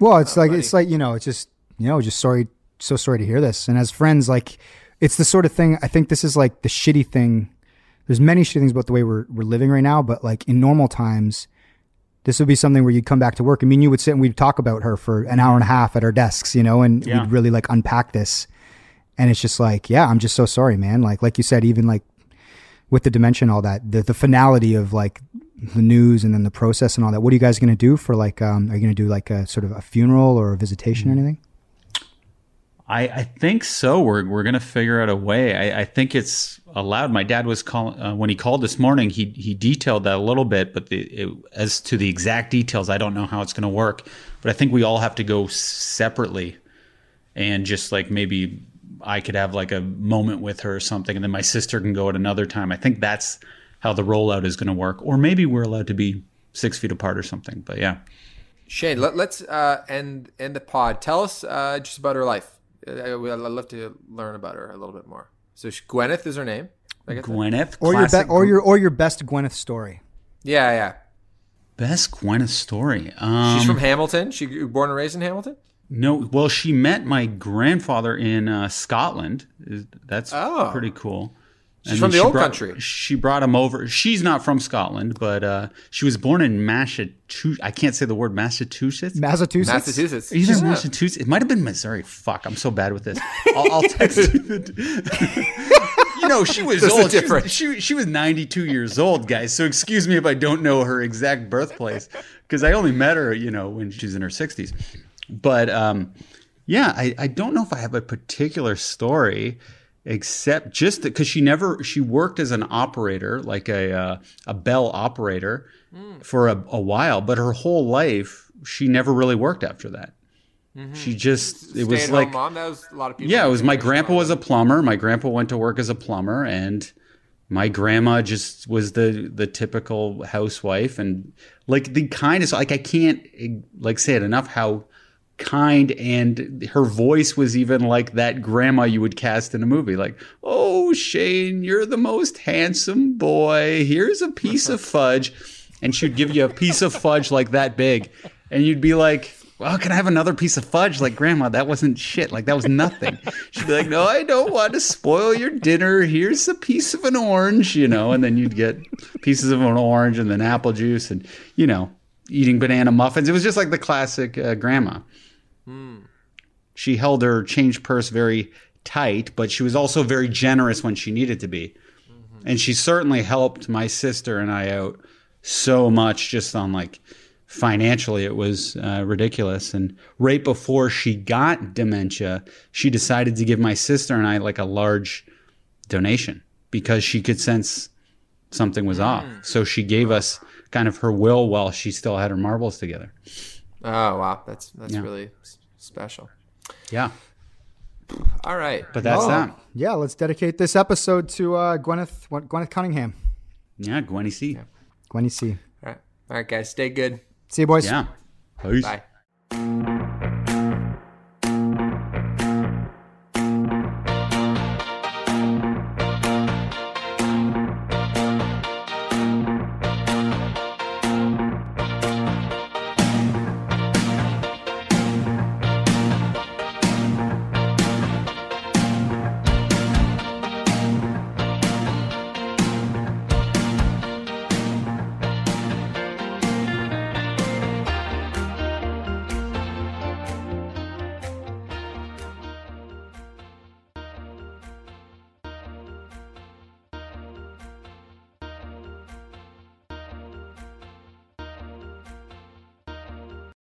Well, it's like it's like you know, it's just you know, just sorry, so sorry to hear this. And as friends, like it's the sort of thing. I think this is like the shitty thing. There's many shitty things about the way we're we're living right now, but like in normal times, this would be something where you'd come back to work. I mean, you would sit and we'd talk about her for an hour and a half at our desks, you know, and Yeah. we'd really like unpack this. And it's just like, yeah, I'm just so sorry, man. Like like you said, even like with the dementia, all that, the the finality of like the news and then the process and all that. What are you guys going to do for like? Um, are you going to do like a sort of a funeral or a visitation or anything? I, I think so. We're we're gonna figure out a way. I, I think it's allowed. My dad was calling uh, when he called this morning. He he detailed that a little bit, but the, it, as to the exact details, I don't know how it's gonna work. But I think we all have to go separately, and just like maybe I could have like a moment with her or something, and then my sister can go at another time. I think that's how the rollout is gonna work. Or maybe we're allowed to be six feet apart or something. But yeah. Shane, let, let's uh, end end the pod. Tell us uh, just about her life. Uh, I, I'd love to learn about her a little bit more. So Gwyneth is her name. I get? Gwyneth, Or your be- or your or your best Gwyneth story. Yeah, yeah. best Gwyneth story. Um, She's from Hamilton. She born and raised in Hamilton. No, well, she met my grandfather in uh, Scotland. That's Oh. pretty cool. She's then from the she old brought- country. She brought him over. She's not from Scotland, but uh, she was born in Massachusetts. I can't say the word Massachusetts. Massachusetts. Massachusetts. Either Yeah. Massachusetts. It might have been Missouri. Fuck, I'm so bad with this. I'll, I'll text you. You know, she was There's old. She was, she, she was 92 years old, guys. So excuse me if I don't know her exact birthplace because I only met her, you know, when she's in her 60s. But um, yeah, I, I don't know if I have a particular story except just because she never she worked as an operator like a uh, a bell operator for a, a while but her whole life she never really worked after that she just it was like mom. That was a lot of people. yeah it was my grandpa was a plumber my grandpa went to work as a plumber and my grandma just was the the typical housewife and like the kindest like i can't like say it enough how kind and her voice was even like that grandma you would cast in a movie like oh shane you're the most handsome boy here's a piece of fudge and she'd give you a piece of fudge like that big and you'd be like well, can I have another piece of fudge? Like, Grandma, that wasn't shit. Like, that was nothing. She'd be like, No, I don't want to spoil your dinner. Here's a piece of an orange, you know, and then you'd get pieces of an orange and then apple juice and, you know, eating banana muffins. It was just like the classic uh, grandma. Hmm. She held her change purse very tight, but she was also very generous when she needed to be. Mm-hmm. And she certainly helped my sister and I out so much just on like financially it was uh, ridiculous. And right before she got dementia, she decided to give my sister and I like a large donation because she could sense something was off. Mm. So she gave us kind of her will while she still had her marbles together. Oh wow, that's that's Yeah. really s- special. Yeah, All right. but that's Oh, that. Yeah, let's dedicate this episode to uh, Gwyneth what, Gwyneth Cunningham. Yeah, Gwenny C. Yeah. Gwenny C. All right. All right, guys. Stay good. See you, boys. Yeah. Peace. Bye.